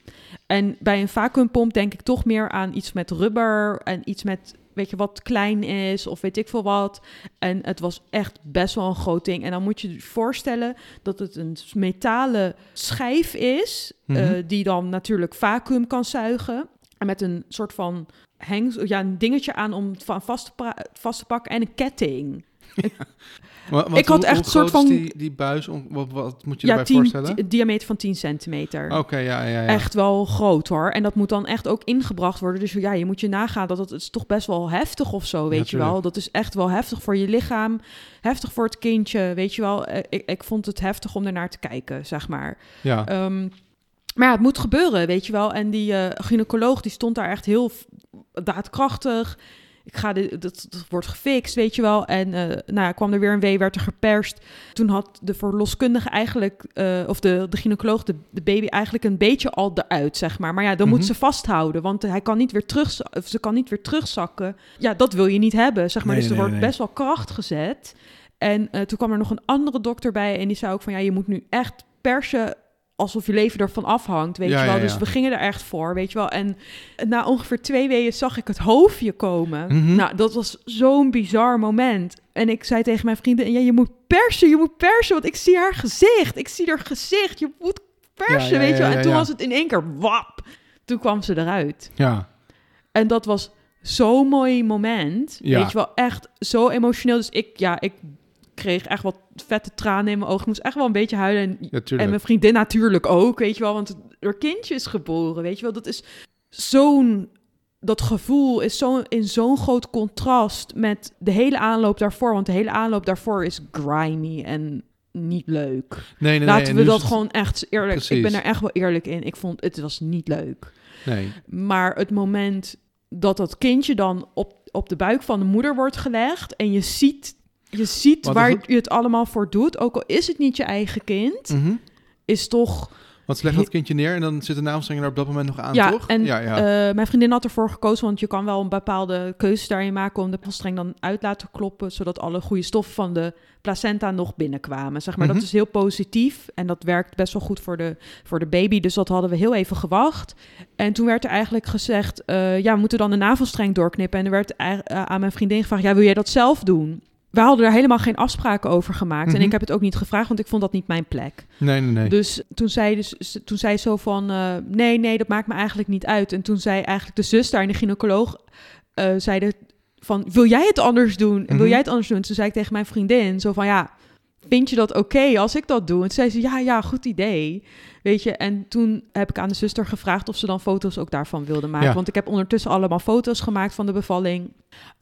En bij een vacuümpomp denk ik toch meer aan iets met rubber en iets met, weet je, wat klein is of weet ik veel wat. En het was echt best wel een groot ding. En dan moet je je voorstellen dat het een metalen schijf is, Mhm. eh, die dan natuurlijk vacuüm kan zuigen. En met een soort van heng, ja, een dingetje aan om het van vast te, vast te pakken en een ketting. [LAUGHS] Ik had hoe- echt een soort van- Die, die buis, om, wat, wat moet je Ja, erbij 10, voorstellen? di- diameter van 10 centimeter. Oké, ja, ja, ja. Echt wel groot hoor. En dat moet dan echt ook ingebracht worden. Dus ja, je moet je nagaan dat het, het is toch best wel heftig of zo, weet je wel. Dat is echt wel heftig voor je lichaam. Heftig voor het kindje, weet je wel. Eh, Ik, ik vond het heftig om ernaar te kijken, zeg maar. Ja, Ehm, maar ja, het moet gebeuren, weet je wel. En die eh, gynaecoloog die stond daar echt heel daadkrachtig. Ik ga dit, dat, dat wordt gefixt, weet je wel. En eh nou, kwam er weer een wee, werd er geperst. Toen had de verloskundige eigenlijk, eh, of de, de gynaecoloog, de, de baby eigenlijk een beetje al eruit, zeg maar. Maar ja, dan Mhm. moet ze vasthouden, want hij kan niet weer terug, of ze kan niet weer terugzakken. Ja, dat wil je niet hebben, zeg maar. Nee, dus er nee, wordt nee. best wel kracht gezet. En eh, toen kwam er nog een andere dokter bij en die zei ook van ja, je moet nu echt persen alsof je leven ervan afhangt, weet Ja, je wel. ja, Dus we gingen er echt voor, weet je wel. En na ongeveer twee weken zag ik het hoofdje komen. Mhm. Nou, dat was zo'n bizar moment. En ik zei tegen mijn vrienden, ja, je moet persen, je moet persen, want ik zie haar gezicht. Ik zie haar gezicht, je moet persen, weet je wel. En toen was het in één keer wap. Toen kwam ze eruit. ja. En dat was zo'n mooi moment. Weet je wel, echt zo emotioneel. Dus ik, ja, ik kreeg echt wat vette tranen in mijn ogen. Ik moest echt wel een beetje huilen. En, Ja, en mijn vriendin natuurlijk ook, weet je wel. Want er kindje is geboren, weet je wel. Dat is zo'n... Dat gevoel is zo, in zo'n groot contrast met de hele aanloop daarvoor. Want de hele aanloop daarvoor is grimy en niet leuk. Nee, nee, Laten nee. we dat het- gewoon echt eerlijk. Ik ben er echt wel eerlijk in. Ik vond het was niet leuk. Nee. Maar het moment dat dat kindje dan op, op de buik van de moeder wordt gelegd en je ziet, je ziet Wat waar het? je het allemaal voor doet, ook al is het niet je eigen kind, Mhm. is toch. Want ze legt dat kindje neer en dan zit de navelstrenger er op dat moment nog aan, ja, toch? en ja, ja. eh, mijn vriendin had ervoor gekozen, want je kan wel een bepaalde keuze daarin maken om de navelstreng dan uit laten kloppen, zodat alle goede stoffen van de placenta nog binnenkwamen. Zeg maar, Mhm. dat is heel positief en dat werkt best wel goed voor de, voor de baby. Dus dat hadden we heel even gewacht. En toen werd er eigenlijk gezegd, eh, ja, we moeten dan de navelstreng doorknippen. En er werd eh, aan mijn vriendin gevraagd, ja, wil jij dat zelf doen? We hadden er helemaal geen afspraken over gemaakt. En Mhm. ik heb het ook niet gevraagd, want ik vond dat niet mijn plek. nee, nee, nee. Dus toen zei, dus, toen zei zo van, eh, nee, nee, dat maakt me eigenlijk niet uit. En toen zei eigenlijk de zus daar en de gynaecoloog, eh zeiden van, wil jij het anders doen? En wil Mhm. jij het anders doen? Toen zei ik tegen mijn vriendin zo van, ja, vind je dat oké als ik dat doe? En toen zei ze, ja, ja, goed idee. Weet je, en toen heb ik aan de zuster gevraagd of ze dan foto's ook daarvan wilde maken. Ja. Want ik heb ondertussen allemaal foto's gemaakt van de bevalling.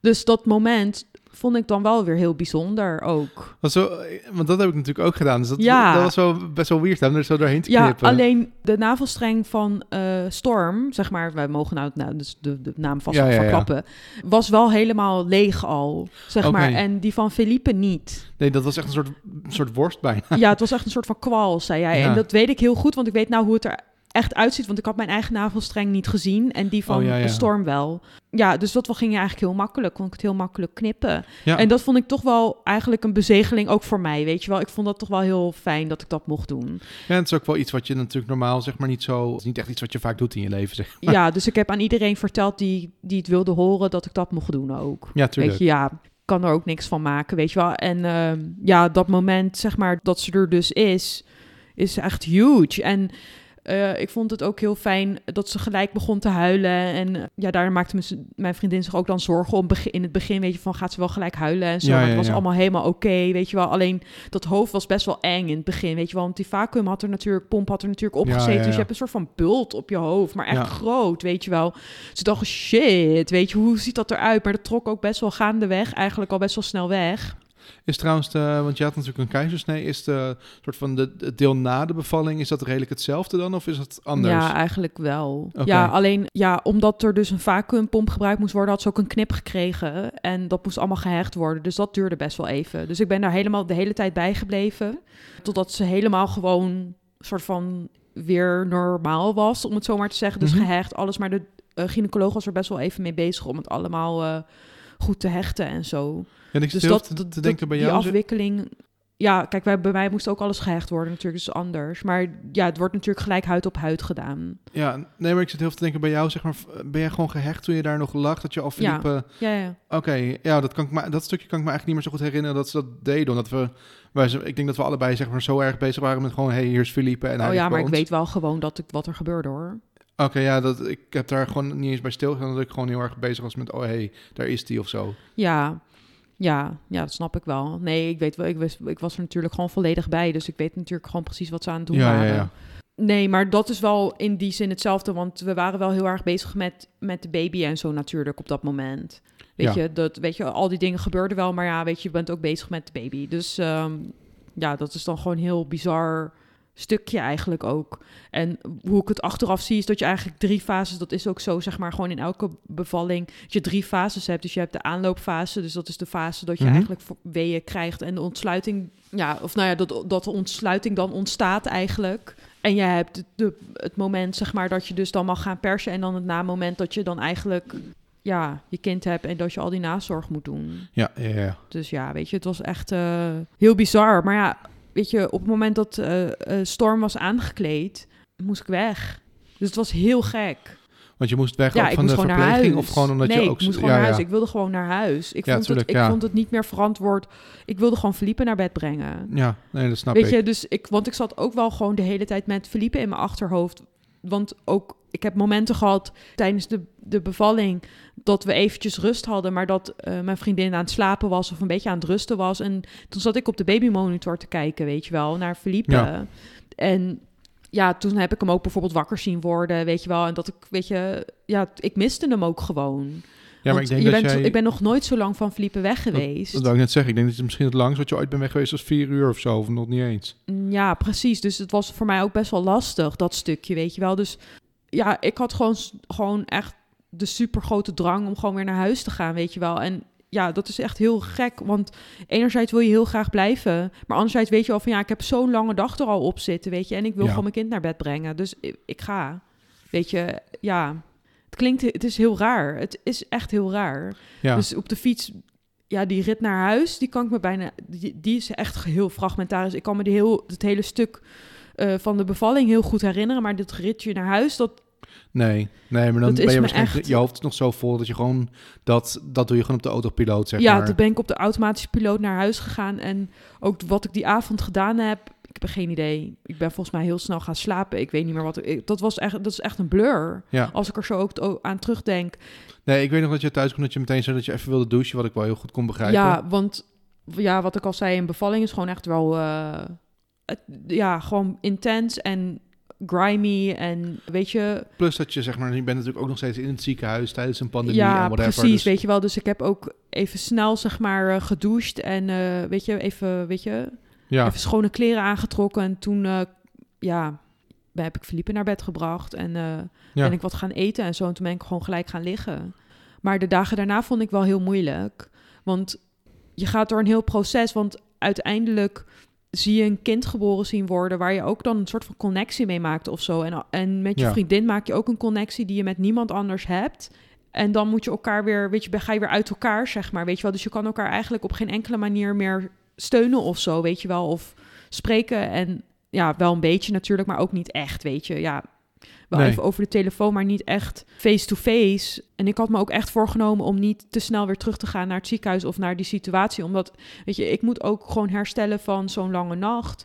Dus dat moment vond ik dan wel weer heel bijzonder ook. Want, zo, want dat heb ik natuurlijk ook gedaan. Dus dat, Ja. dat was wel best wel weird om er zo doorheen te Ja, knippen. alleen de navelstreng van eh, Storm, zeg maar, wij mogen nou, nou dus de, de naam vast Ja, verklappen, was wel helemaal leeg al, zeg maar. En die van Felipe niet. Nee, dat was echt een soort, soort worst bijna. Ja, het was echt een soort van kwal, zei jij. Ja. En dat weet ik heel goed, want ik weet nou hoe het er echt uitziet, want ik had mijn eigen navelstreng niet gezien en die van Oh, ja, ja. Storm wel. Ja, dus dat ging eigenlijk heel makkelijk, kon ik het heel makkelijk knippen. Ja. En dat vond ik toch wel eigenlijk een bezegeling ook voor mij, weet je wel. Ik vond dat toch wel heel fijn dat ik dat mocht doen. Ja, het is ook wel iets wat je natuurlijk normaal zeg maar niet zo... Het is niet echt iets wat je vaak doet in je leven, zeg maar. Ja, dus ik heb aan iedereen verteld die, die het wilde horen dat ik dat mocht doen ook. Ja, tuurlijk. Weet je, ja, kan er ook niks van maken, weet je wel. En ehm, ja, dat moment, zeg maar, dat ze er dus is, is echt huge. En eh, ik vond het ook heel fijn dat ze gelijk begon te huilen. En eh, ja, daar maakte mijn vriendin zich ook dan zorgen om in het begin, weet je, van gaat ze wel gelijk huilen en zo. Ja, maar ja, het was ja. allemaal helemaal oké, weet je wel. Alleen dat hoofd was best wel eng in het begin, weet je wel. Want die vacuüm had er natuurlijk, pomp had er natuurlijk opgezeten. Dus je hebt een soort van bult op je hoofd, maar echt groot, weet je wel. Ze dachten, shit, weet je, hoe ziet dat eruit? Maar dat trok ook best wel gaandeweg, eigenlijk al best wel snel weg. Is trouwens, de, want je had natuurlijk een keizersnee, is de soort van de, het deel na de bevalling, is dat redelijk hetzelfde dan of is het anders? Ja, eigenlijk wel. Ja, alleen ja, omdat er dus een vacuümpomp gebruikt moest worden, had ze ook een knip gekregen. En dat moest allemaal gehecht worden. Dus dat duurde best wel even. Dus ik ben daar helemaal de hele tijd bij gebleven. Totdat ze helemaal gewoon soort van weer normaal was, om het zo maar te zeggen. Dus Mhm. gehecht, alles. Maar de uh, gynaecoloog was er best wel even mee bezig om het allemaal eh, goed te hechten en zo. Ja, en ik Dus dat, te, te denken bij die jou. zeg- afwikkeling. Ja, kijk, wij, bij mij moest ook alles gehecht worden, natuurlijk, dus anders. Maar ja, het wordt natuurlijk gelijk huid op huid gedaan. Ja, nee, maar ik zit heel veel te denken bij jou, zeg maar, ben jij gewoon gehecht toen je daar nog lag, dat je al Ja. Philippe... Ja, ja. Oké, ja, dat, kan ik me, dat stukje kan ik me eigenlijk niet meer zo goed herinneren dat ze dat deden. Omdat we, wij, ze- ik denk dat we allebei zeg maar zo erg bezig waren met gewoon, hey, hier is Philippe en hij oh ja, maar ik weet wel gewoon dat ik, wat er gebeurde hoor. Oké, ja, dat, ik heb daar gewoon niet eens bij stilgestaan, dat ik gewoon heel erg bezig was met, oh hey, daar is die of zo. Ja, ja, ja, dat snap ik wel. Nee, ik weet wel, ik, wist, ik was er natuurlijk gewoon volledig bij. Dus ik weet natuurlijk gewoon precies wat ze aan het doen Ja, ja, waren. ja. Nee, maar dat is wel in die zin hetzelfde. Want we waren wel heel erg bezig met, met de baby en zo natuurlijk op dat moment. Weet, Ja. je, dat, weet je, al die dingen gebeurden wel. Maar ja, weet je, je bent ook bezig met de baby. Dus ehm, ja, dat is dan gewoon heel bizar stukje eigenlijk ook. En hoe ik het achteraf zie, is dat je eigenlijk drie fases, dat is ook zo, zeg maar, gewoon in elke bevalling, dat je drie fases hebt. Dus je hebt de aanloopfase, dus dat is de fase dat je Mhm. eigenlijk weeën krijgt en de ontsluiting, ja, of nou ja, dat, dat de ontsluiting dan ontstaat eigenlijk. En je hebt de, de- het moment, zeg maar, dat je dus dan mag gaan persen en dan het na-moment dat je dan eigenlijk, ja, je kind hebt en dat je al die nazorg moet doen. Ja, ja, ja. Dus ja, weet je, het was echt eh, heel bizar. Maar ja, weet je, op het moment dat eh, eh, Storm was aangekleed, moest ik weg. Dus het was heel gek. Want je moest weg ja, ook ik van de verpleging of gewoon omdat nee, je ook... ik moest gewoon ja, naar huis. ja. Ik wilde gewoon naar huis. Ik, vond, tuurlijk, het, ik vond het niet meer verantwoord. Ik wilde gewoon Felipe naar bed brengen. Ja, nee, dat snap Weet ik. je, dus ik, want ik zat ook wel gewoon de hele tijd met Felipe in mijn achterhoofd. Want ook, ik heb momenten gehad tijdens de, de bevalling dat we eventjes rust hadden, maar dat eh, mijn vriendin aan het slapen was of een beetje aan het rusten was. En toen zat ik op de babymonitor te kijken, weet je wel, naar Felipe. Ja. En ja, toen heb ik hem ook bijvoorbeeld wakker zien worden, weet je wel. En dat ik, weet je, ja, ik miste hem ook gewoon. Ja, maar ik denk je dat bent, jij... ik ben nog nooit zo lang van Felipe weg geweest. Dat wil ik net zeggen. Ik denk dat het misschien het langst wat je ooit bent weg geweest was vier uur of zo. Of nog niet eens. Mm, Ja, precies. Dus het was voor mij ook best wel lastig, dat stukje, weet je wel. Dus ja, ik had gewoon, gewoon echt de super grote drang om gewoon weer naar huis te gaan, weet je wel. En ja, dat is echt heel gek, want enerzijds wil je heel graag blijven, maar anderzijds weet je wel van ja, ik heb zo'n lange dag er al op zitten, weet je. En ik wil Ja. gewoon mijn kind naar bed brengen, dus ik, ik ga. Weet je, ja, het klinkt, het is heel raar. Het is echt heel raar. Ja, Dus op de fiets, ja, die rit naar huis, die kan ik me bijna, die, die is echt heel fragmentarisch. Ik kan me die heel, het hele stuk eh, van de bevalling heel goed herinneren, maar dit ritje naar huis, dat, nee. Nee, maar dan Dat ben je waarschijnlijk... echt- Je hoofd is nog zo vol dat je gewoon... Dat, dat doe je gewoon op de autopiloot, zeg ja, maar. toen ben ik op de automatische piloot naar huis gegaan en ook wat ik die avond gedaan heb, ik heb geen idee. Ik ben volgens mij heel snel gaan slapen. Ik weet niet meer wat. Ik, dat was echt, dat is echt een blur. Ja. Als ik er zo ook aan terugdenk. Nee, ik weet nog dat je thuis komt dat je meteen zei dat je even wilde douchen, wat ik wel heel goed kon begrijpen. Ja, want ja, wat ik al zei, een bevalling is gewoon echt wel, eh, het- ja, gewoon intens en grimy en weet je, Plus dat je zeg maar, je bent natuurlijk ook nog steeds in het ziekenhuis tijdens een pandemie ja, en whatever. precies, dus- weet je wel. Dus ik heb ook even snel zeg maar eh, gedoucht en eh, weet je, even, weet je, ja, even schone kleren aangetrokken en toen, eh, ja, heb ik Felipe naar bed gebracht en eh, Ja. ben ik wat gaan eten en zo. En toen ben ik gewoon gelijk gaan liggen. Maar de dagen daarna vond ik wel heel moeilijk. Want je gaat door een heel proces. Want uiteindelijk zie je een kind geboren zien worden... waar je ook dan een soort van connectie mee maakt of zo. En, en met je Ja. vriendin maak je ook een connectie... die je met niemand anders hebt. En dan moet je elkaar weer... weet je, ga je weer uit elkaar, zeg maar. Weet je wel? Dus je kan elkaar eigenlijk op geen enkele manier meer steunen of zo, weet je wel. Of spreken en... Ja, wel een beetje natuurlijk, maar ook niet echt, weet je. Ja, wel Nee. even over de telefoon, maar niet echt face-to-face. En ik had me ook echt voorgenomen om niet te snel weer terug te gaan naar het ziekenhuis of naar die situatie. Omdat, weet je, ik moet ook gewoon herstellen van zo'n lange nacht.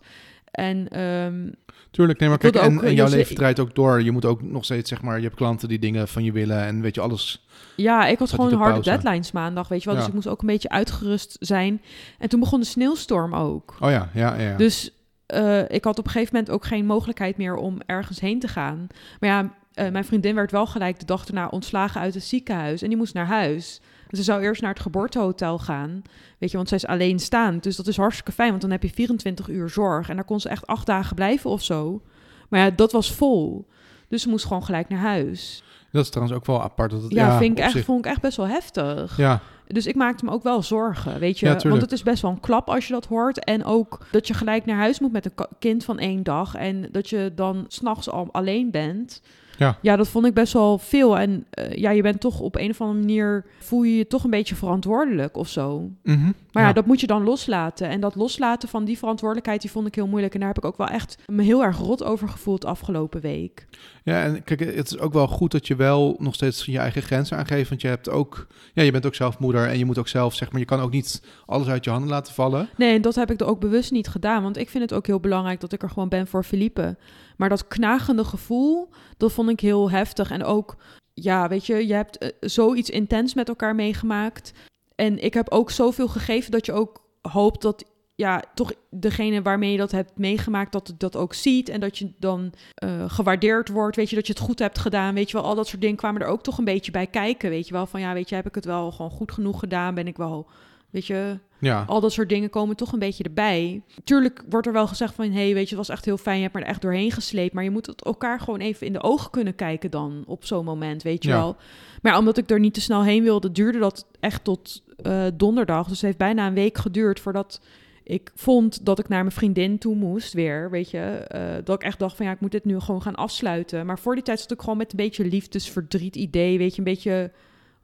En ehm, Tuurlijk, nee, maar kijk, en, jouw José- leven draait ook door. Je moet ook nog steeds, zeg maar, je hebt klanten die dingen van je willen en weet je, alles. ja, ik had gewoon harde pauze. deadlines maandag, weet je wel. Dus ik moest ook een beetje uitgerust zijn. En toen begon de sneeuwstorm ook. Oh ja, ja, ja. Dus eh, ik had op een gegeven moment ook geen mogelijkheid meer om ergens heen te gaan. Maar ja, eh, mijn vriendin werd wel gelijk de dag erna ontslagen uit het ziekenhuis. En die moest naar huis. Ze zou eerst naar het geboortehotel gaan. Weet je, want zij is alleenstaand. Dus dat is hartstikke fijn, want dan heb je 24 uur zorg. En daar kon ze echt acht dagen blijven of zo. Maar ja, dat was vol. Dus ze moest gewoon gelijk naar huis. dat is trouwens ook wel apart. Dat het, Ja, ja, vind ik echt, zich- vond ik echt best wel heftig. Ja, Dus ik maakte me ook wel zorgen, weet je. Ja, Want het is best wel een klap als je dat hoort. En ook dat je gelijk naar huis moet met een kind van één dag. En dat je dan s'nachts al alleen bent. Ja. ja, dat vond ik best wel veel. En eh, ja, je bent toch op een of andere manier... voel je je toch een beetje verantwoordelijk of zo. mhm, Maar ja. dat moet je dan loslaten. En dat loslaten van die verantwoordelijkheid, die vond ik heel moeilijk. En daar heb ik ook wel echt me heel erg rot over gevoeld afgelopen week. Ja, en kijk, het is ook wel goed dat je wel nog steeds je eigen grenzen aangeeft. Want je hebt ook, ja, je bent ook zelf moeder en je moet ook zelf, zeg maar, je kan ook niet alles uit je handen laten vallen. Nee, en dat heb ik er ook bewust niet gedaan. Want ik vind het ook heel belangrijk dat ik er gewoon ben voor Felipe. Maar dat knagende gevoel, dat vond ik heel heftig. En ook, ja, weet je, je hebt eh, zoiets intens met elkaar meegemaakt. En ik heb ook zoveel gegeven dat je ook hoopt dat, ja, toch degene waarmee je dat hebt meegemaakt, dat dat ook ziet. En dat je dan eh, gewaardeerd wordt. Weet je, dat je het goed hebt gedaan. Weet je wel, al dat soort dingen kwamen er ook toch een beetje bij kijken. Weet je wel, van ja, weet je, heb ik het wel gewoon goed genoeg gedaan? Ben ik wel, weet je, Ja, al dat soort dingen komen toch een beetje erbij. Tuurlijk wordt er wel gezegd van... hé, hey, weet je, het was echt heel fijn, je hebt me er echt doorheen gesleept... maar je moet het elkaar gewoon even in de ogen kunnen kijken dan... op zo'n moment, weet je Ja. wel. Maar omdat ik er niet te snel heen wilde... duurde dat echt tot eh, donderdag. Dus het heeft bijna een week geduurd voordat ik vond dat ik naar mijn vriendin toe moest weer, weet je. eh, dat ik echt dacht van ja, ik moet dit nu gewoon gaan afsluiten. Maar voor die tijd zat ik gewoon met een beetje liefdesverdriet idee, weet je, een beetje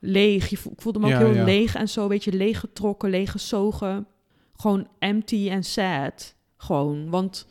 leeg. Je ik voelde me ook Ja, heel ja. leeg en zo, een beetje leeggetrokken, leeggezogen. Gewoon empty en sad. Gewoon, want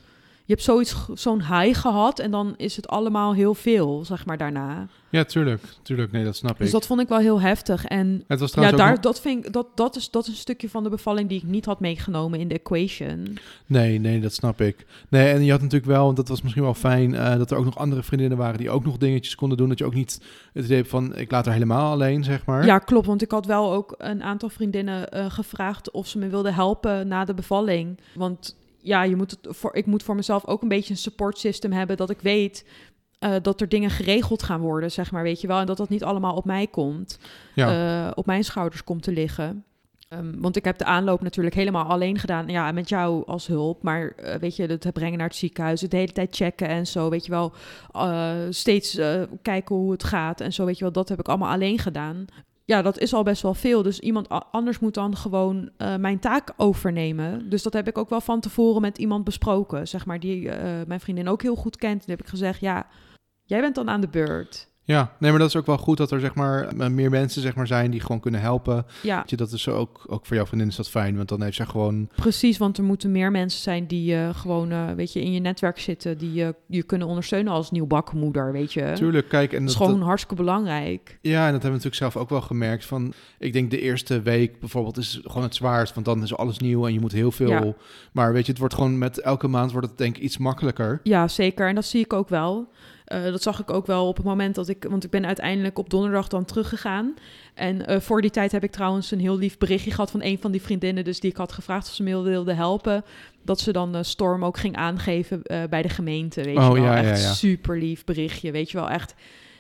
je hebt zoiets, zo'n high gehad en dan is het allemaal heel veel, zeg maar, daarna. ja, tuurlijk, tuurlijk, nee, dat snap Dus ik. dat vond ik wel heel heftig. En het was ja, daar, dat, vind ik, dat, dat, is, dat is een stukje van de bevalling die ik niet had meegenomen in de equation. Nee, nee, dat snap ik. Nee, en je had natuurlijk wel, want dat was misschien wel fijn, eh, dat er ook nog andere vriendinnen waren die ook nog dingetjes konden doen. Dat je ook niet het idee hebt van, ik laat haar helemaal alleen, zeg maar. Ja, klopt. Want ik had wel ook een aantal vriendinnen eh, gevraagd of ze me wilden helpen na de bevalling. Want ja, je moet het voor, ik moet voor mezelf ook een beetje een support system hebben dat ik weet. eh, dat er dingen geregeld gaan worden, zeg maar, weet je wel. En dat dat niet allemaal op mij komt, Ja. eh, op mijn schouders komt te liggen. Ehm, want ik heb de aanloop natuurlijk helemaal alleen gedaan. Ja, met jou als hulp. Maar eh, weet je, het brengen naar het ziekenhuis, het de hele tijd checken en zo. Weet je wel, steeds kijken hoe het gaat en zo. Weet je wel, dat heb ik allemaal alleen gedaan. Ja, dat is al best wel veel. Dus iemand anders moet dan gewoon eh, mijn taak overnemen. Dus dat heb ik ook wel van tevoren met iemand besproken. Zeg maar, die eh, mijn vriendin ook heel goed kent. En heb ik gezegd, ja, jij bent dan aan de beurt. Ja, nee, maar dat is ook wel goed dat er zeg maar meer mensen zeg maar zijn die gewoon kunnen helpen. Ja, Weet je, Dat is ook, ook voor jouw vriendin is dat fijn, want dan heeft zij gewoon... precies. Want er moeten meer mensen zijn die eh, gewoon, eh, weet je, in je netwerk zitten. Die eh, je kunnen ondersteunen als nieuwbakmoeder, weet je. Tuurlijk, kijk, en Dat is dat, gewoon hartstikke belangrijk. Ja, en dat hebben we natuurlijk zelf ook wel gemerkt. Van, ik denk de eerste week bijvoorbeeld is gewoon het zwaarst, want dan is alles nieuw en je moet heel veel. Ja. Maar weet je, het wordt gewoon met elke maand wordt het denk ik iets makkelijker. Ja, zeker. En dat zie ik ook wel. Eh, dat zag ik ook wel op het moment dat ik... Want ik ben uiteindelijk op donderdag dan teruggegaan. En eh, voor die tijd heb ik trouwens een heel lief berichtje gehad... van een van die vriendinnen dus die ik had gevraagd of ze me wilde helpen. Dat ze dan eh, Storm ook ging aangeven bij de gemeente, weet Oh, je wel. ja, echt ja. super lief berichtje, weet je wel. Echt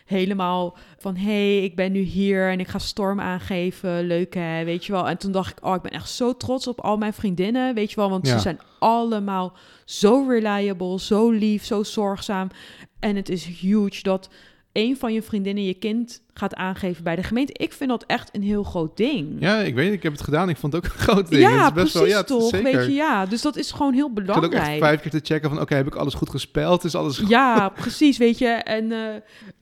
helemaal van... hey, ik ben nu hier en ik ga Storm aangeven. Leuk hè, weet je wel. En toen dacht ik, oh, ik ben echt zo trots op al mijn vriendinnen, weet je wel. Want Ja. ze zijn allemaal zo reliable, zo lief, zo zorgzaam. En het is huge dat een van je vriendinnen je kind gaat aangeven bij de gemeente. Ik vind dat echt een heel groot ding. Ja, ik weet, ik heb het gedaan. Ik vond het ook [LAUGHS] een groot ding. Ja, het is best precies wel, ja, toch? Zeker. Weet je, ja. Dus dat is gewoon heel Ik had ook echt belangrijk. vijf keer te checken van, oké, heb ik alles goed gespeld? Is alles goed? Ja, [LAUGHS] precies, weet je. En eh,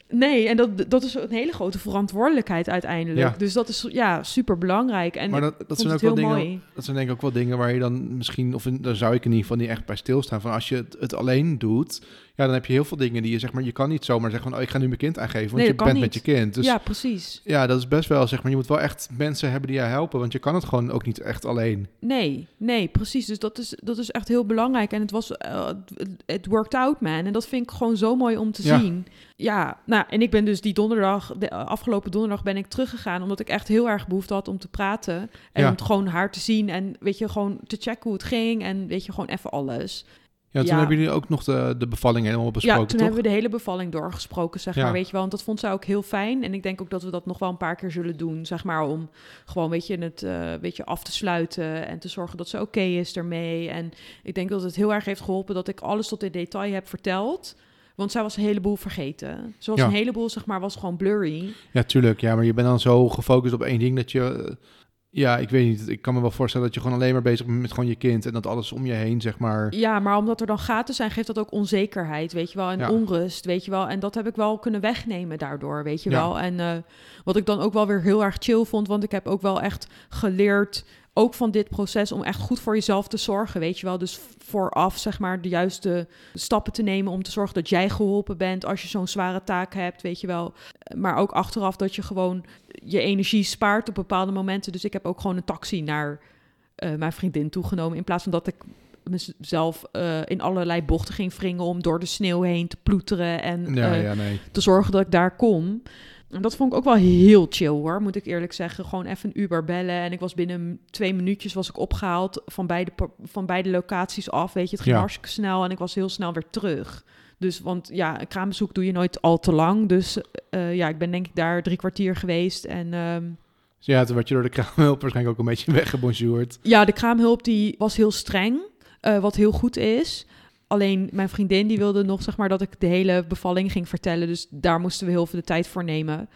nee, en dat, dat is een hele grote verantwoordelijkheid uiteindelijk. Ja. Dus dat is ja, super belangrijk. En Maar dat, ik dat zijn ook wel dingen, mooi. dat zijn denk ik ook wel dingen waar je dan misschien, of in, daar zou ik in ieder geval niet echt bij stilstaan. Van als je het, het alleen doet, ja, dan heb je heel veel dingen die je zeg maar, je kan niet zomaar zeggen van, oh, ik ga nu mijn kind aangeven, want Nee, je bent met je kind. Dus ja, precies. Ja, dat is best wel, zeg maar, je moet wel echt mensen hebben die jou helpen, want je kan het gewoon ook niet echt alleen. Nee, nee, precies. Dus dat is, dat is echt heel belangrijk. En het was, eh, het- worked out, man. En dat vind ik gewoon zo mooi om te Ja. zien. Ja, nou, en ik ben dus die donderdag, de afgelopen donderdag ben ik teruggegaan, omdat ik echt heel erg behoefte had om te praten. En Ja. om gewoon haar te zien en, weet je, gewoon te checken hoe het ging. En, weet je, gewoon even alles. Ja, toen Ja. hebben jullie ook nog de, de bevalling helemaal besproken, ja, toen toch? hebben we de hele bevalling doorgesproken, zeg Ja. maar, weet je wel. Want dat vond zij ook heel fijn. En ik denk ook dat we dat nog wel een paar keer zullen doen, zeg maar, om gewoon, weet je, het eh, weet je, af te sluiten en te zorgen dat ze oké is ermee. En ik denk dat het heel erg heeft geholpen dat ik alles tot in detail heb verteld. Want zij was een heleboel vergeten. Ze was Ja. een heleboel, zeg maar, was gewoon blurry. Ja, tuurlijk. Ja, maar je bent dan zo gefocust op één ding dat je... Ja, ik weet niet. Ik kan me wel voorstellen dat je gewoon alleen maar bezig bent met gewoon je kind en dat alles om je heen, zeg maar... Ja, maar omdat er dan gaten zijn, geeft dat ook onzekerheid, weet je wel. En Ja. onrust, weet je wel. En dat heb ik wel kunnen wegnemen daardoor, weet je Ja. wel. En eh, wat ik dan ook wel weer heel erg chill vond, want ik heb ook wel echt geleerd, ook van dit proces, om echt goed voor jezelf te zorgen, weet je wel. Dus vooraf, zeg maar, de juiste stappen te nemen om te zorgen dat jij geholpen bent als je zo'n zware taak hebt, weet je wel. Maar ook achteraf dat je gewoon je energie spaart op bepaalde momenten. Dus ik heb ook gewoon een taxi naar eh, mijn vriendin toegenomen, in plaats van dat ik mezelf eh, in allerlei bochten ging wringen om door de sneeuw heen te ploeteren en Ja, eh, ja, nee. te zorgen dat ik daar kom. En dat vond ik ook wel heel chill hoor, moet ik eerlijk zeggen. Gewoon even een Uber bellen en ik was binnen twee minuutjes was ik opgehaald van beide, van beide locaties af. Weet je, het ging Ja. hartstikke snel en ik was heel snel weer terug. Dus, want ja, een kraambezoek doe je nooit al te lang. Dus eh, ja, ik ben denk ik daar drie kwartier geweest. En Dus ja, toen werd je door de kraamhulp waarschijnlijk ook een beetje [LAUGHS] weggebonjourd. Ja, de kraamhulp die was heel streng, eh, wat heel goed is. Alleen mijn vriendin die wilde nog zeg maar dat ik de hele bevalling ging vertellen. Dus daar moesten we heel veel de tijd voor nemen.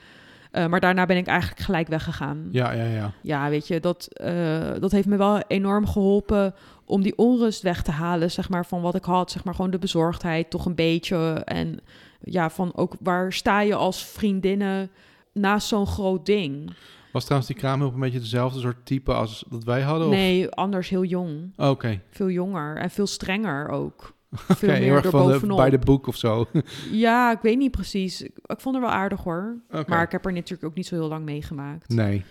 Eh, maar daarna ben ik eigenlijk gelijk weggegaan. Ja, Ja, ja, ja. weet je, dat, eh, dat heeft me wel enorm geholpen om die onrust weg te halen, zeg maar, van wat ik had. Zeg maar gewoon de bezorgdheid toch een beetje. En ja, van ook waar sta je als vriendinnen naast zo'n groot ding? Was trouwens die kraamhulp een beetje dezelfde soort type als dat wij hadden? of- Nee, anders heel jong. Oh, Oké, Veel jonger en veel strenger ook. [LAUGHS] Veel heel meer erg van de, erbovenop. bij de boek of zo. [LAUGHS] Ja, ik weet niet precies. Ik, ik vond haar wel aardig hoor. Maar ik heb er natuurlijk ook niet zo heel lang meegemaakt. Nee,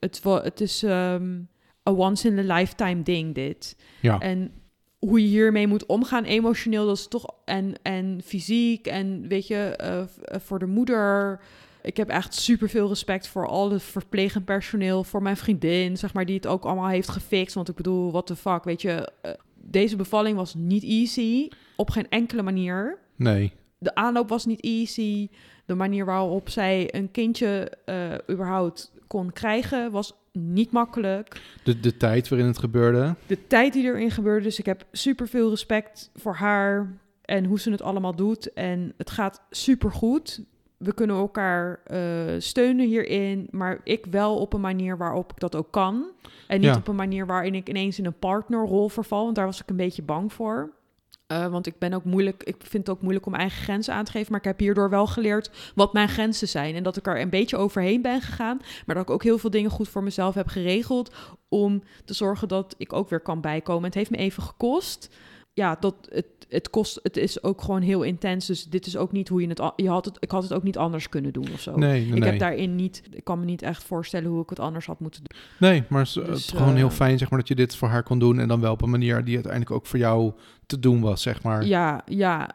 Het, het is ehm a once in a lifetime ding dit. ja. En hoe je hiermee moet omgaan emotioneel, dat is toch... En, en fysiek en weet je, eh, eh, voor de moeder... Ik heb echt super veel respect voor al het verplegend personeel, voor mijn vriendin, zeg maar, die het ook allemaal heeft gefixt. Want ik bedoel, what the fuck, weet je, eh, deze bevalling was niet easy, op geen enkele manier. Nee. de aanloop was niet easy. De manier waarop zij een kindje eh, überhaupt kon krijgen was niet makkelijk. De, de tijd waarin het gebeurde. De tijd die erin gebeurde. Dus ik heb super veel respect voor haar en hoe ze het allemaal doet. En het gaat super goed. We kunnen elkaar eh, steunen hierin, maar ik wel op een manier waarop ik dat ook kan. En niet Ja. op een manier waarin ik ineens in een partnerrol verval, want daar was ik een beetje bang voor. Eh, want ik ben ook moeilijk, ik vind het ook moeilijk om eigen grenzen aan te geven. Maar ik heb hierdoor wel geleerd wat mijn grenzen zijn. En dat ik er een beetje overheen ben gegaan. Maar dat ik ook heel veel dingen goed voor mezelf heb geregeld. Om te zorgen dat ik ook weer kan bijkomen. Het heeft me even gekost. Ja, dat, het, het kost, het is ook gewoon heel intens. Dus dit is ook niet hoe je het, je had het, ik had het ook niet anders kunnen doen of zo. Nee, nee, ik nee. heb daarin niet, ik kan me niet echt voorstellen hoe ik het anders had moeten doen. Nee, maar het is, Dus, het is gewoon eh, heel fijn zeg maar, dat je dit voor haar kon doen. En dan wel op een manier die uiteindelijk ook voor jou te doen was, zeg maar. Ja, ja.